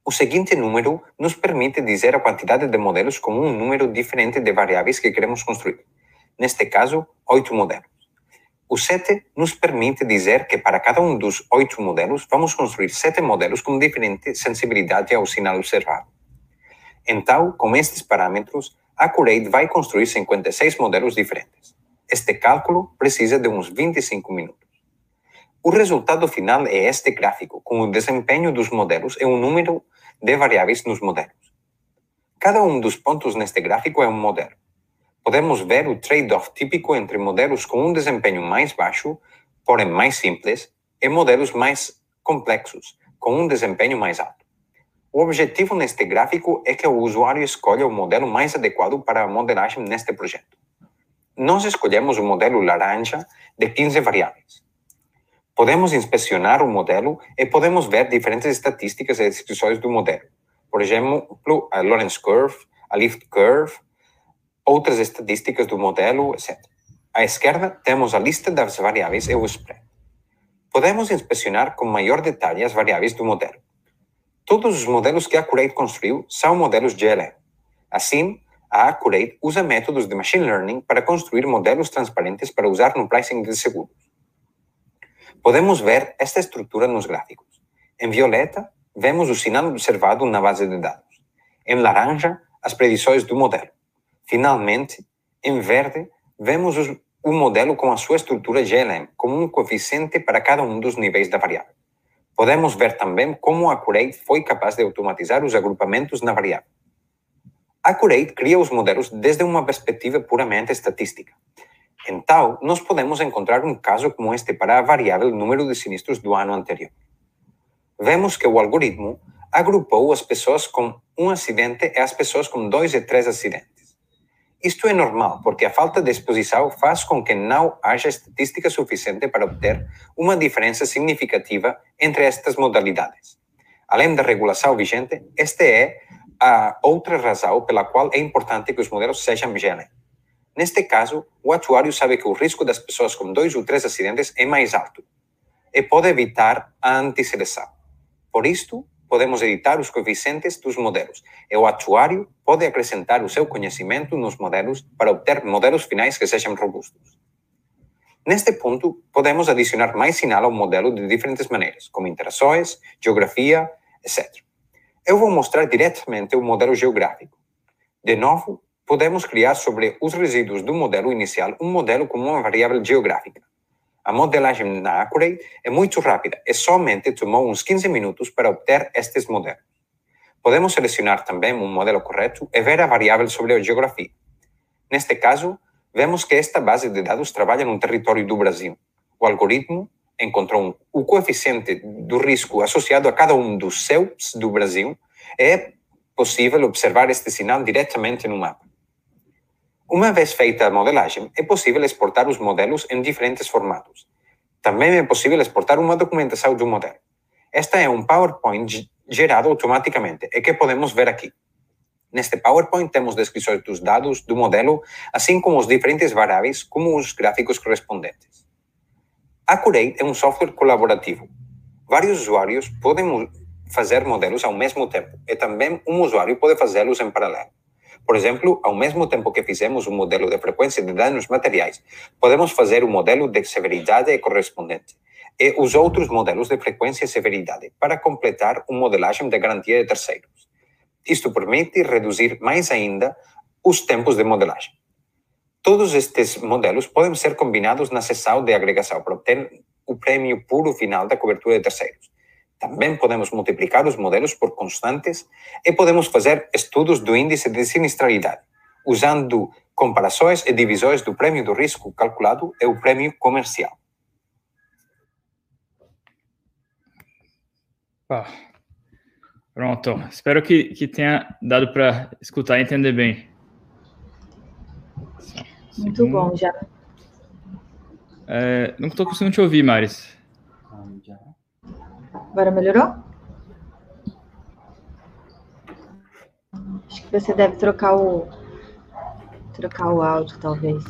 S3: O seguinte número nos permite dizer a quantidade de modelos com um número diferente de variáveis que queremos construir. Neste caso, 8 modelos. O 7 nos permite dizer que para cada um dos oito modelos, vamos construir sete modelos com diferente sensibilidade ao sinal observado. Então, com estes parâmetros, a vai construir 56 modelos diferentes. Este cálculo precisa de uns 25 minutos. O resultado final é este gráfico, com o desempenho dos modelos e o número de variáveis nos modelos. Cada um dos pontos neste gráfico é um modelo podemos ver o trade-off típico entre modelos com um desempenho mais baixo, porém mais simples, e modelos mais complexos, com um desempenho mais alto. O objetivo neste gráfico é que o usuário escolha o modelo mais adequado para a modelagem neste projeto. Nós escolhemos o modelo laranja de 15 variáveis. Podemos inspecionar o modelo e podemos ver diferentes estatísticas e descrições do modelo. Por exemplo, a Lorentz Curve, a Lift Curve, outras estatísticas do modelo, etc. À esquerda, temos a lista das variáveis e o spread. Podemos inspecionar com maior detalhe as variáveis do modelo. Todos os modelos que a Accurate construiu são modelos GLM. Assim, a Accurate usa métodos de machine learning para construir modelos transparentes para usar no pricing de seguros. Podemos ver esta estrutura nos gráficos. Em violeta, vemos o sinal observado na base de dados. Em laranja, as predições do modelo. Finalmente, em verde, vemos o modelo com a sua estrutura GLM, como um coeficiente para cada um dos níveis da variável. Podemos ver também como a Accurate foi capaz de automatizar os agrupamentos na variável. A Accurate cria os modelos desde uma perspectiva puramente estatística. Então, nós podemos encontrar um caso como este para a variável número de sinistros do ano anterior. Vemos que o algoritmo agrupou as pessoas com um acidente e as pessoas com dois e três acidentes. Isto é normal, porque a falta de exposição faz com que não haja estatística suficiente para obter uma diferença significativa entre estas modalidades. Além da regulação vigente, esta é a outra razão pela qual é importante que os modelos sejam GLM. Neste caso, o atuário sabe que o risco das pessoas com dois ou três acidentes é mais alto e pode evitar a antisseleção. Por isto, podemos editar os coeficientes dos modelos e o atuário pode acrescentar o seu conhecimento nos modelos para obter modelos finais que sejam robustos. Neste ponto, podemos adicionar mais sinal ao modelo de diferentes maneiras, como interações, geografia, etc. Eu vou mostrar diretamente o modelo geográfico. De novo, podemos criar sobre os resíduos do modelo inicial um modelo com uma variável geográfica. A modelagem na Accurate é muito rápida e somente tomou uns 15 minutos para obter estes modelos. Podemos selecionar também um modelo correto e ver a variável sobre a geografia. Neste caso, vemos que esta base de dados trabalha no território do Brasil. O algoritmo encontrou o coeficiente do risco associado a cada um dos CEUPs do Brasil e é possível observar este sinal diretamente no mapa. Uma vez feita a modelagem, é possível exportar os modelos em diferentes formatos. Também é possível exportar uma documentação do modelo. Esta é um PowerPoint gerado automaticamente e que podemos ver aqui. Neste PowerPoint temos descrições dos dados do modelo, assim como os diferentes variáveis, como os gráficos correspondentes. Accurate é um software colaborativo. Vários usuários podem fazer modelos ao mesmo tempo e também um usuário pode fazê-los em paralelo. Por exemplo, ao mesmo tempo que fizemos o modelo de frequência de danos materiais, podemos fazer o modelo de severidade correspondente e os outros modelos de frequência e severidade para completar uma modelagem de garantia de terceiros. Isto permite reduzir mais ainda os tempos de modelagem. Todos estes modelos podem ser combinados na sessão de agregação para obter o prêmio puro final da cobertura de terceiros. Também podemos multiplicar os modelos por constantes e podemos fazer estudos do índice de sinistralidade, usando comparações e divisões do prêmio do risco calculado e o prêmio comercial.
S4: Ah,
S2: Pronto. Espero que, que tenha dado para escutar e entender bem.
S1: Muito bom, já.
S2: É, não estou conseguindo te ouvir, Maris.
S1: Agora melhorou? Acho que você deve trocar o trocar o áudio, talvez.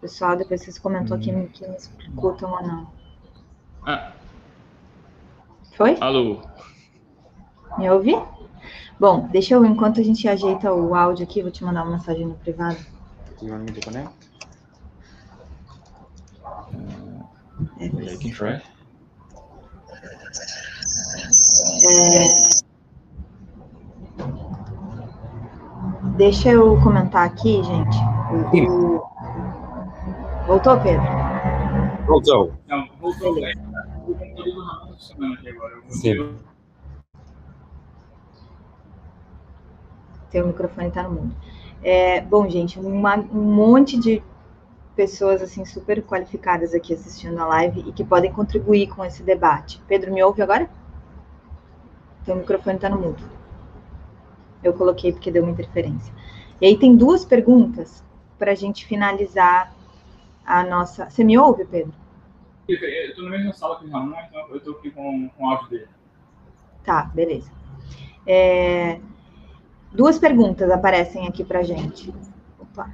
S1: Pessoal, depois vocês comentou aqui hum. que não escutam ou não.
S2: Ah.
S1: Foi?
S2: Alô.
S1: Me ouvi? Bom, deixa eu, enquanto a gente ajeita o áudio aqui, vou te mandar uma mensagem no privado.
S2: You want me to connect?
S1: É,
S2: can try.
S1: É... Deixa eu comentar aqui, gente. O... Voltou, Pedro?
S3: Voltou.
S2: Não, voltou.
S3: Sim.
S1: Teu microfone está no mundo. É, bom, gente, uma, um monte de pessoas assim super qualificadas aqui assistindo a live e que podem contribuir com esse debate. Pedro, me ouve agora? Teu microfone está no mudo. Eu coloquei porque deu uma interferência. E aí tem duas perguntas para a gente finalizar a nossa. Você me ouve, Pedro?
S2: Eu estou na mesma sala que o Ramon, então eu estou aqui com, com o áudio dele.
S1: Tá, beleza. É... Duas perguntas aparecem aqui para gente. Opa.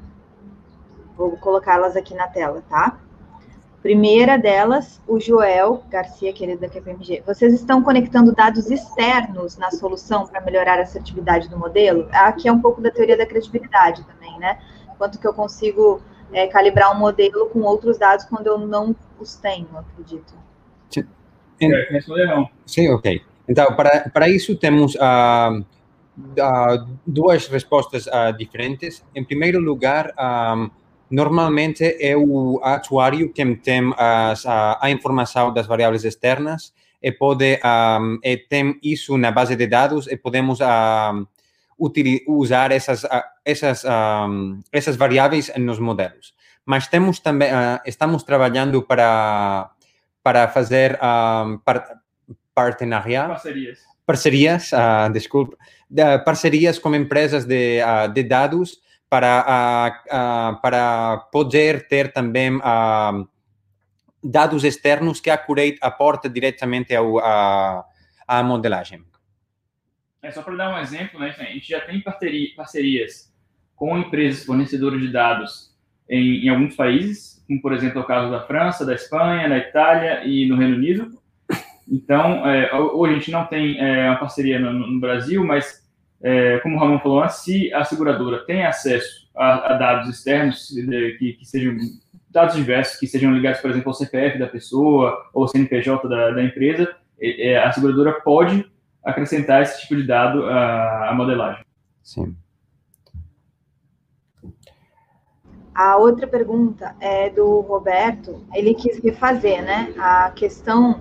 S1: Vou colocá-las aqui na tela, tá? Primeira delas, o Joel Garcia, querido da KPMG. Vocês estão conectando dados externos na solução para melhorar a assertividade do modelo? Aqui é um pouco da teoria da credibilidade também, né? Quanto que eu consigo é, calibrar um modelo com outros dados quando eu não os tenho, acredito.
S3: Sim, é, sim ok. Então, para, para isso temos uh, uh, duas respostas uh, diferentes. Em primeiro lugar, um, Normalmente é o atuário quem tem as, a, a, informação das variáveis externas e pode um, e tem isso na base de dados e podemos um, usar essas essas um, essas variáveis nos modelos. Mas temos também uh, estamos trabalhando para para fazer um, par, parceria
S2: parcerias
S3: parcerias uh, desculpa de, parcerias com empresas de, uh, de dados para, para poder ter também dados externos que a Curate aporta diretamente ao, a, à modelagem.
S2: É só para dar um exemplo, né? A gente já tem parcerias com empresas fornecedoras de dados em, em alguns países, como por exemplo é o caso da França, da Espanha, da Itália e no Reino Unido. Então, é, hoje a gente não tem é, uma parceria no, no Brasil, mas é, como o Ramon falou antes, se a seguradora tem acesso a, a dados externos que, que, sejam dados diversos, que sejam ligados, por exemplo, ao CPF da pessoa ou ao CNPJ da, da empresa, é, a seguradora pode acrescentar esse tipo de dado à, à modelagem.
S3: Sim.
S1: A outra pergunta é do Roberto. Ele quis refazer, né? A questão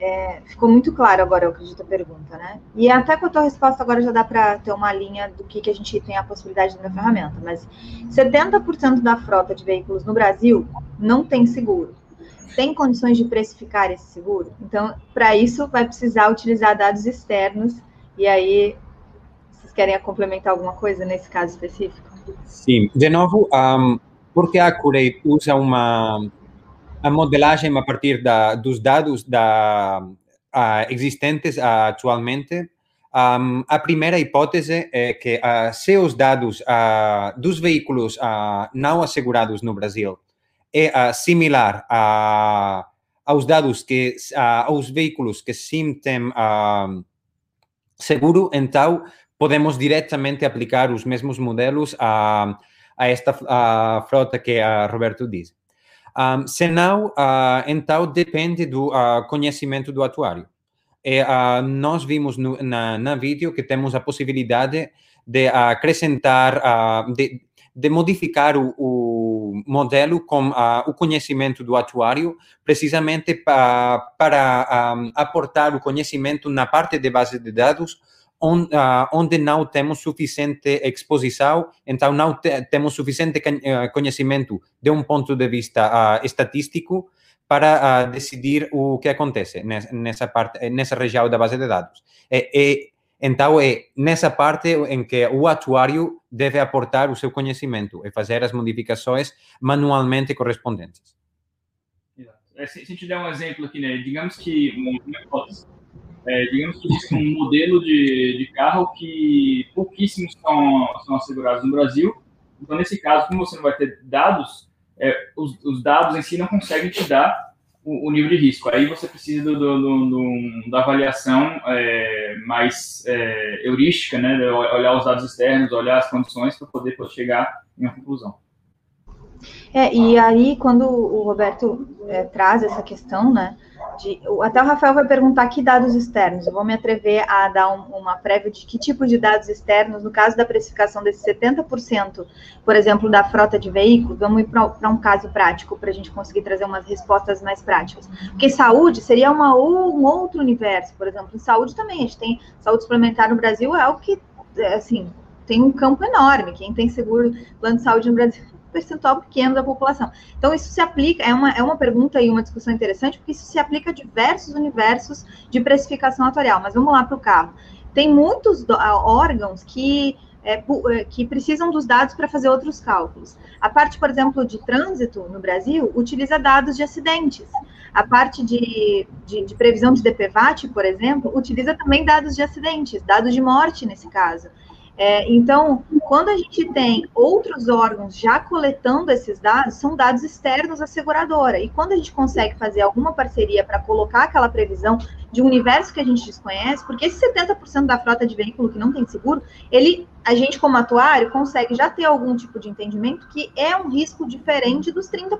S1: é, ficou muito claro agora, eu acredito, a pergunta, né? E até com a tua resposta agora já dá para ter uma linha do que, que a gente tem a possibilidade da ferramenta, mas 70% da frota de veículos no Brasil não tem seguro. Tem condições de precificar esse seguro? Então, para isso, vai precisar utilizar dados externos, e aí, vocês querem complementar alguma coisa nesse caso específico?
S3: Sim, de novo, um, porque a Curate usa uma a modelagem a partir da, dos dados da, uh, existentes uh, atualmente, um, a primeira hipótese é que uh, se os dados dos veículos não assegurados no Brasil é similar aos dados que aos veículos que sim têm seguro, então podemos diretamente aplicar os mesmos modelos a, a esta frota que a Roberto diz. Um, senão, uh, então, depende do uh, conhecimento do atuário. E, uh, nós vimos no, na, na vídeo que temos a possibilidade de acrescentar, de, de, modificar o, o modelo com o conhecimento do atuário, precisamente pa, para um, aportar o conhecimento na parte de base de dados onde, uh, onde não temos suficiente exposição, então não te, temos suficiente conhecimento de um ponto de vista uh, estatístico para decidir o que acontece nessa parte, nessa região da base de dados. E, e, então, é nessa parte em que o atuário deve aportar o seu conhecimento e fazer as modificações manualmente correspondentes.
S2: É, se, se te der um exemplo aqui, né? digamos que, uma hipótese, é, digamos que existe um modelo de, de carro que pouquíssimos são, são assegurados no Brasil. Então, nesse caso, como você não vai ter dados, é, os, os, dados em si não conseguem te dar o, o nível de risco. Aí você precisa do, do, do, da avaliação é, mais é, heurística, né? olhar os dados externos, olhar as condições para poder chegar em uma conclusão.
S1: É, e aí, quando o Roberto é, traz essa questão, né, de, até o Rafael vai perguntar que dados externos. Eu vou me atrever a dar um, uma prévia de que tipo de dados externos, no caso da precificação desses 70%, por exemplo, da frota de veículos, vamos ir para um caso prático para a gente conseguir trazer umas respostas mais práticas. Porque saúde seria uma, um outro universo, por exemplo, em saúde também, a gente tem saúde suplementar no Brasil, é algo que, é, assim, tem um campo enorme. Quem tem seguro, plano de saúde no Brasil percentual pequeno da população. Então, isso se aplica, é uma, é uma pergunta e uma discussão interessante, porque isso se aplica a diversos universos de precificação atuarial. Mas vamos lá para o carro. Tem muitos órgãos que, é, é, que precisam dos dados para fazer outros cálculos. A parte, por exemplo, de trânsito no Brasil utiliza dados de acidentes. A parte de, de, de previsão de DPVAT, por exemplo, utiliza também dados de acidentes, dados de morte nesse caso. É, então, quando a gente tem outros órgãos já coletando esses dados, são dados externos à seguradora. E quando a gente consegue fazer alguma parceria para colocar aquela previsão de um universo que a gente desconhece, porque esse 70% da frota de veículo que não tem seguro, ele, a gente como atuário consegue já ter algum tipo de entendimento que é um risco diferente dos 30%.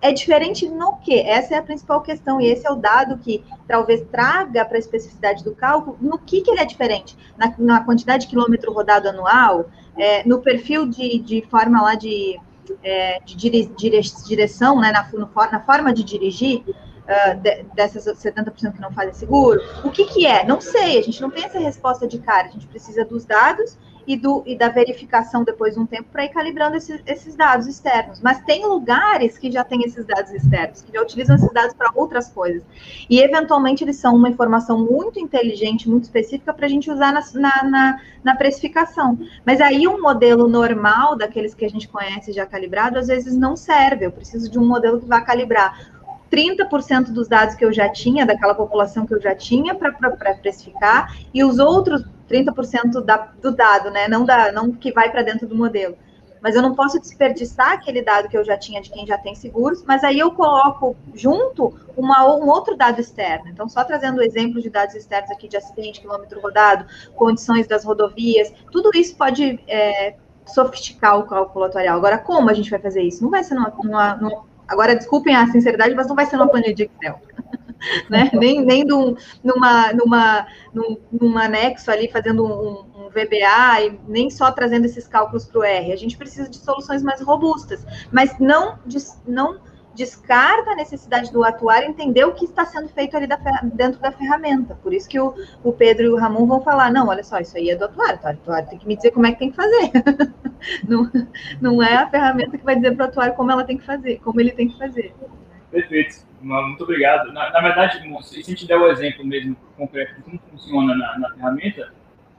S1: É diferente no que? Essa é a principal questão, e esse é o dado que talvez traga para a especificidade do cálculo, no que, que ele é diferente? Na, na quantidade de quilômetro rodado anual, é, no perfil de, de forma lá de, é, de dire, dire, direção, né, na, no, na forma de dirigir, uh, de, dessas 70% que não fazem seguro, o que, que é? Não sei, a gente não tem essa resposta de cara, a gente precisa dos dados e, do, e da verificação depois de um tempo para ir calibrando esses, esses dados externos. Mas tem lugares que já têm esses dados externos, que já utilizam esses dados para outras coisas. E, eventualmente, eles são uma informação muito inteligente, muito específica para a gente usar na, na, na, na, precificação. Mas aí, um modelo normal, daqueles que a gente conhece já calibrado, às vezes não serve. Eu preciso de um modelo que vá calibrar 30% dos dados que eu já tinha, daquela população que eu já tinha para precificar, e os outros 30% da, do dado, né? Não, da, não que vai para dentro do modelo. Mas eu não posso desperdiçar aquele dado que eu já tinha de quem já tem seguros, mas aí eu coloco junto uma, um outro dado externo. Então, só trazendo exemplos de dados externos aqui de acidente, quilômetro rodado, condições das rodovias, tudo isso pode é, sofisticar o cálculo atuarial. Agora, como a gente vai fazer isso? Não vai ser numa, numa, numa agora desculpem a sinceridade, mas não vai ser numa planilha de Excel. né? Nem, nem num, numa, numa, num, num anexo ali fazendo um, um VBA e nem só trazendo esses cálculos para o R. A gente precisa de soluções mais robustas, mas não, não descarta a necessidade do atuário entender o que está sendo feito ali da, dentro da ferramenta. Por isso que o, o, Pedro e o Ramon vão falar, não, olha só, isso aí é do atuário, o atuário tem que me dizer como é que tem que fazer. não, não é a ferramenta que vai dizer para o atuário como ela tem que fazer, como ele tem que fazer.
S2: Perfeito. Muito obrigado. Na, na verdade, se a gente der o exemplo mesmo concreto de como funciona na, na ferramenta,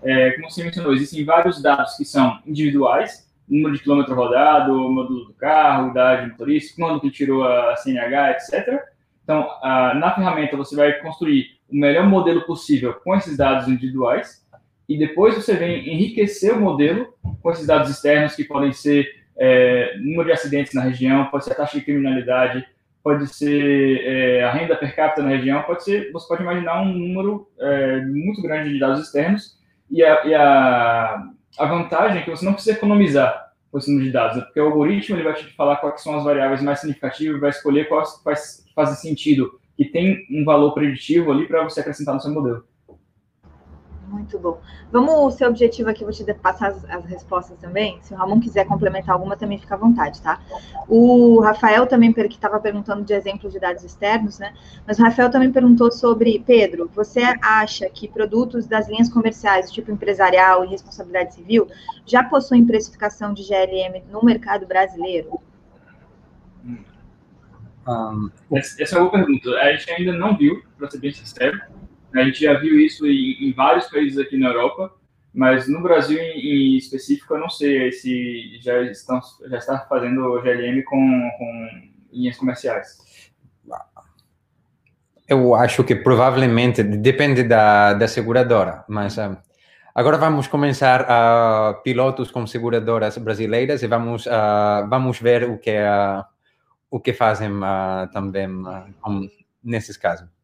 S2: é, como você mencionou, existem vários dados que são individuais, número de quilômetro rodado, módulo do carro, idade do motorista, quando que tirou a CNH, etc. Então, a, na ferramenta você vai construir o melhor modelo possível com esses dados individuais e depois você vem enriquecer o modelo com esses dados externos que podem ser é, número de acidentes na região, pode ser a taxa de criminalidade, pode ser é, a renda per capita na região, pode ser, você pode imaginar um número é, muito grande de dados externos e a, e a, a, vantagem é que você não precisa economizar número de dados, né? porque o algoritmo ele vai te falar quais são as variáveis mais significativas, vai escolher quais, quais fazem sentido, que tem um valor preditivo ali para você acrescentar no seu modelo.
S1: Muito bom. Vamos, o seu objetivo aqui, vou te passar as, as, respostas também. Se o Ramon quiser complementar alguma, também fica à vontade, tá? O Rafael também, que estava perguntando de exemplos de dados externos, né? Mas o Rafael também perguntou sobre, Pedro, você acha que produtos das linhas comerciais, tipo empresarial e responsabilidade civil, já possuem precificação de GLM no mercado brasileiro?
S2: Um... Essa é uma pergunta. A gente ainda não viu, para ser bem sincero. A gente já viu isso em, em, vários países aqui na Europa, mas no Brasil em, em específico eu não sei se já estão já está fazendo GLM com, com linhas comerciais.
S3: Eu acho que provavelmente depende da, da seguradora, mas uh, agora vamos começar a uh, pilotos com seguradoras brasileiras e vamos, uh, vamos ver o que, o que fazem também nesses casos.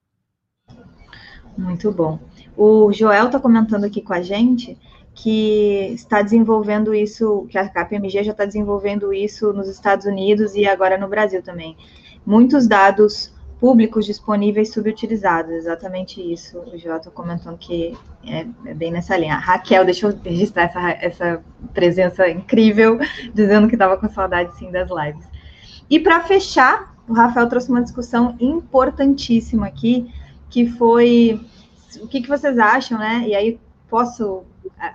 S1: Muito bom. O Joel está comentando aqui com a gente que está desenvolvendo isso, que a KPMG já está desenvolvendo isso nos Estados Unidos e agora no Brasil também. Muitos dados públicos disponíveis subutilizados, exatamente isso. O Jota comentando que é, é, bem nessa linha. Raquel, deixa eu registrar essa, essa presença incrível, dizendo que estava com saudade sim das lives. E para fechar, o Rafael trouxe uma discussão importantíssima aqui, que foi o que, que vocês acham, né? E aí posso é,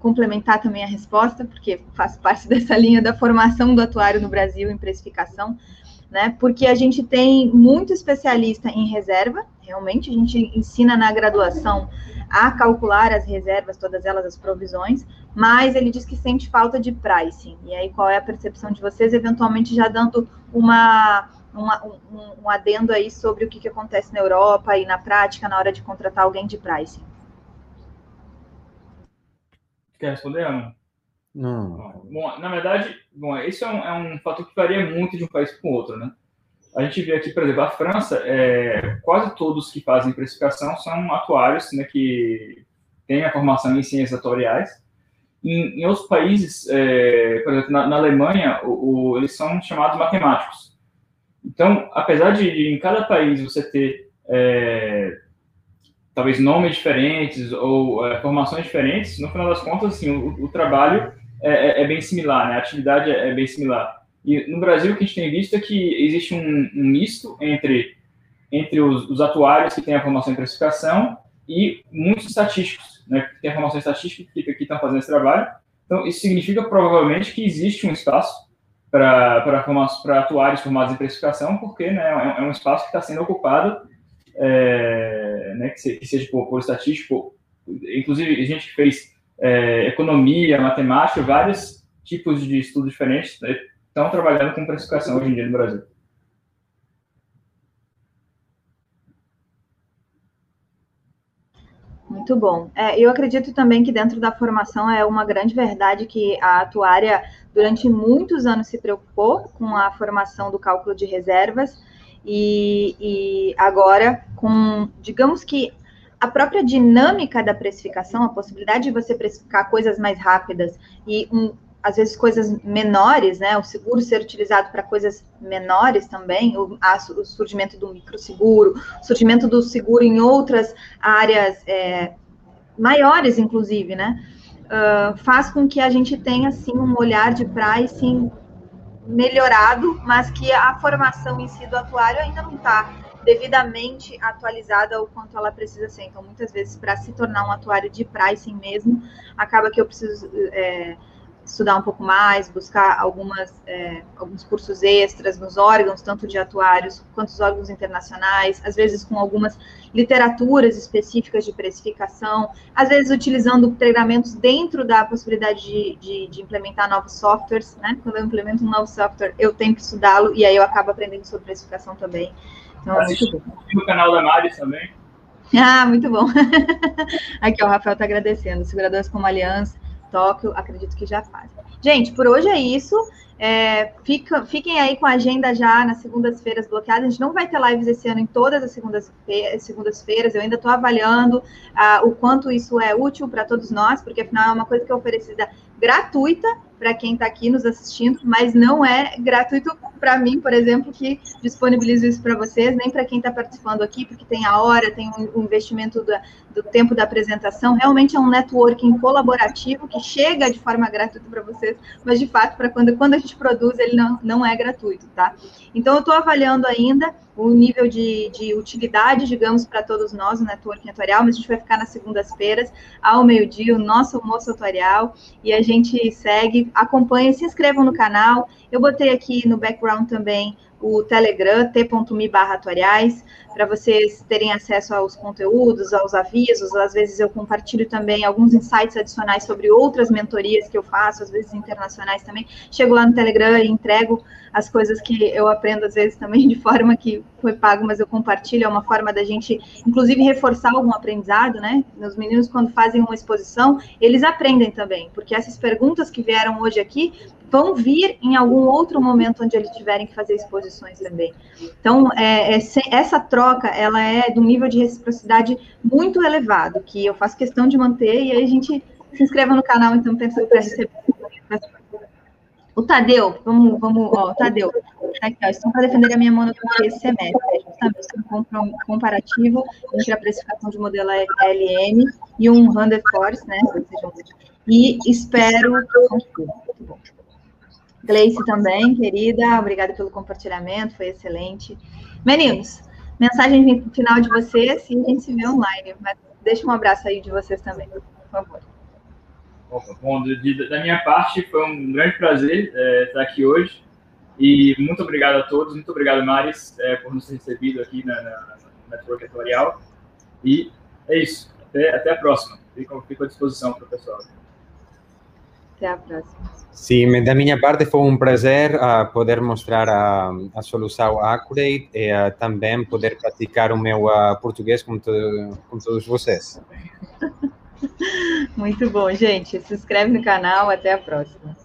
S1: complementar também a resposta, porque faz parte dessa linha da formação do atuário no Brasil em precificação né? Porque a gente tem muito especialista em reserva, realmente, a gente ensina na graduação a calcular as reservas, todas elas as provisões, mas ele diz que sente falta de pricing. E aí, qual é a percepção de vocês, eventualmente já dando uma, uma um, um, adendo aí sobre o que, que acontece na Europa e na prática na hora de contratar alguém de pricing?
S2: Quer responder, Ana? Não. Bom, na verdade, bom, isso é um, é um fator que varia muito de um país para o outro, né? A gente vê aqui, por exemplo, a França, é, quase todos que fazem precificação são atuários, né, que têm a formação em ciências atuariais. Em, em outros países, é, por exemplo, na, na Alemanha, o, o, eles são chamados matemáticos. Então, apesar de, em cada país você ter é, talvez nomes diferentes ou é, formações diferentes, no final das contas, assim, o, o trabalho é, é, é, bem similar, né? A atividade é, é, bem similar. E no Brasil, o que a gente tem visto é que existe um, um misto entre, entre os, os, atuários que têm a formação em precificação e muitos estatísticos, né? Que têm a formação estatística que, que estão fazendo esse trabalho. Então, isso significa provavelmente que existe um espaço para atuários formados em precificação, porque né, é, é um espaço que está sendo ocupado, é, né, que, seja por, por estatístico. Inclusive, a gente que fez é, economia, matemática, vários tipos de estudos diferentes né, estão trabalhando com precificação hoje em dia no Brasil.
S1: Muito bom. É, eu acredito também que dentro da formação é uma grande verdade que a atuária, durante muitos anos, se preocupou com a formação do cálculo de reservas e, e agora, com, digamos que a própria dinâmica da precificação, a possibilidade de você precificar coisas mais rápidas e um, às vezes coisas menores, né? O seguro ser utilizado para coisas menores também, o, a, o, surgimento do microseguro, o surgimento do seguro em outras áreas é, maiores, inclusive, né? Uh, faz com que a gente tenha assim um olhar de pricing melhorado, mas que a formação em si do atuário ainda não está devidamente atualizada o quanto ela precisa ser. Então, muitas vezes, para se tornar um atuário de pricing mesmo, acaba que eu preciso é, estudar um pouco mais, buscar algumas, é, alguns cursos extras nos órgãos, tanto de atuários quanto os órgãos internacionais, às vezes com algumas literaturas específicas de precificação, às vezes utilizando treinamentos dentro da possibilidade de, de, de implementar novos softwares, né? Quando eu implemento um novo software, eu tenho que estudá-lo e aí eu acabo aprendendo sobre precificação também.
S2: Então, muito bom. no canal da Mari também.
S1: Ah, muito bom. Aqui, ó, o Rafael está agradecendo. Seguradoras como Aliança, Tóquio, acredito que já fazem. Gente, por hoje é isso. É, fica, fiquem aí com a agenda já nas segundas-feiras bloqueadas. A gente não vai ter lives esse ano em todas as segundas-feiras. Segundas eu ainda estou avaliando uh, o quanto isso é útil para todos nós, porque afinal é uma coisa que é oferecida gratuita para quem está aqui nos assistindo, mas não é gratuito para mim, por exemplo, que disponibilizo isso para vocês, nem para quem está participando aqui, porque tem a hora, tem o um investimento do, do, tempo da apresentação. Realmente é um networking colaborativo que chega de forma gratuita para vocês, mas de fato, para quando, quando a gente produz, ele não, não é gratuito, tá? Então, eu estou avaliando ainda o nível de, de utilidade, digamos, para todos nós, o networking atuarial, mas a gente vai ficar nas segundas-feiras, ao meio-dia, o nosso almoço atuarial, e a gente segue, acompanha, se inscrevam no canal. Eu botei aqui no background também o Telegram, t.me barra para vocês terem acesso aos conteúdos, aos avisos. Às vezes eu compartilho também alguns insights adicionais sobre outras mentorias que eu faço, às vezes internacionais também. Chego lá no Telegram e entrego as coisas que eu aprendo, às vezes também de forma que foi pago, mas eu compartilho. É uma forma da gente, inclusive, reforçar algum aprendizado, né? Os meninos, quando fazem uma exposição, eles aprendem também, porque essas perguntas que vieram hoje aqui vão vir em algum outro momento onde eles tiverem que fazer exposições também. Então, é, é, essa troca, ela é de um nível de reciprocidade muito elevado, que eu faço questão de manter, e aí a gente se inscreva no canal, então, pensando para receber. O Tadeu, vamos, vamos, ó, Tadeu, tá aqui, ó, estão para defender a minha monotonia esse semestre, justamente um comparativo entre a precificação de modelo LM e um Hunter Force, né, e espero muito bom. Gleice também, querida, obrigada pelo compartilhamento, foi excelente. Meninos, mensagem final de vocês e a gente se vê online. Mas deixa um abraço aí de vocês também, por favor.
S2: Bom, de, da minha parte, foi um grande prazer é, estar aqui hoje. E muito obrigado a todos, muito obrigado, Maris, é, por nos recebido aqui na, na, na Network Editorial. E é isso. Até, até a próxima. Fico, fico à disposição para o pessoal.
S1: Até a próxima.
S3: Sim, da minha parte foi um prazer uh, poder mostrar a, a solução Accurate e uh, também poder praticar o meu uh, português com, to, com todos vocês.
S1: Muito bom, gente. Se inscreve no canal. Até a próxima.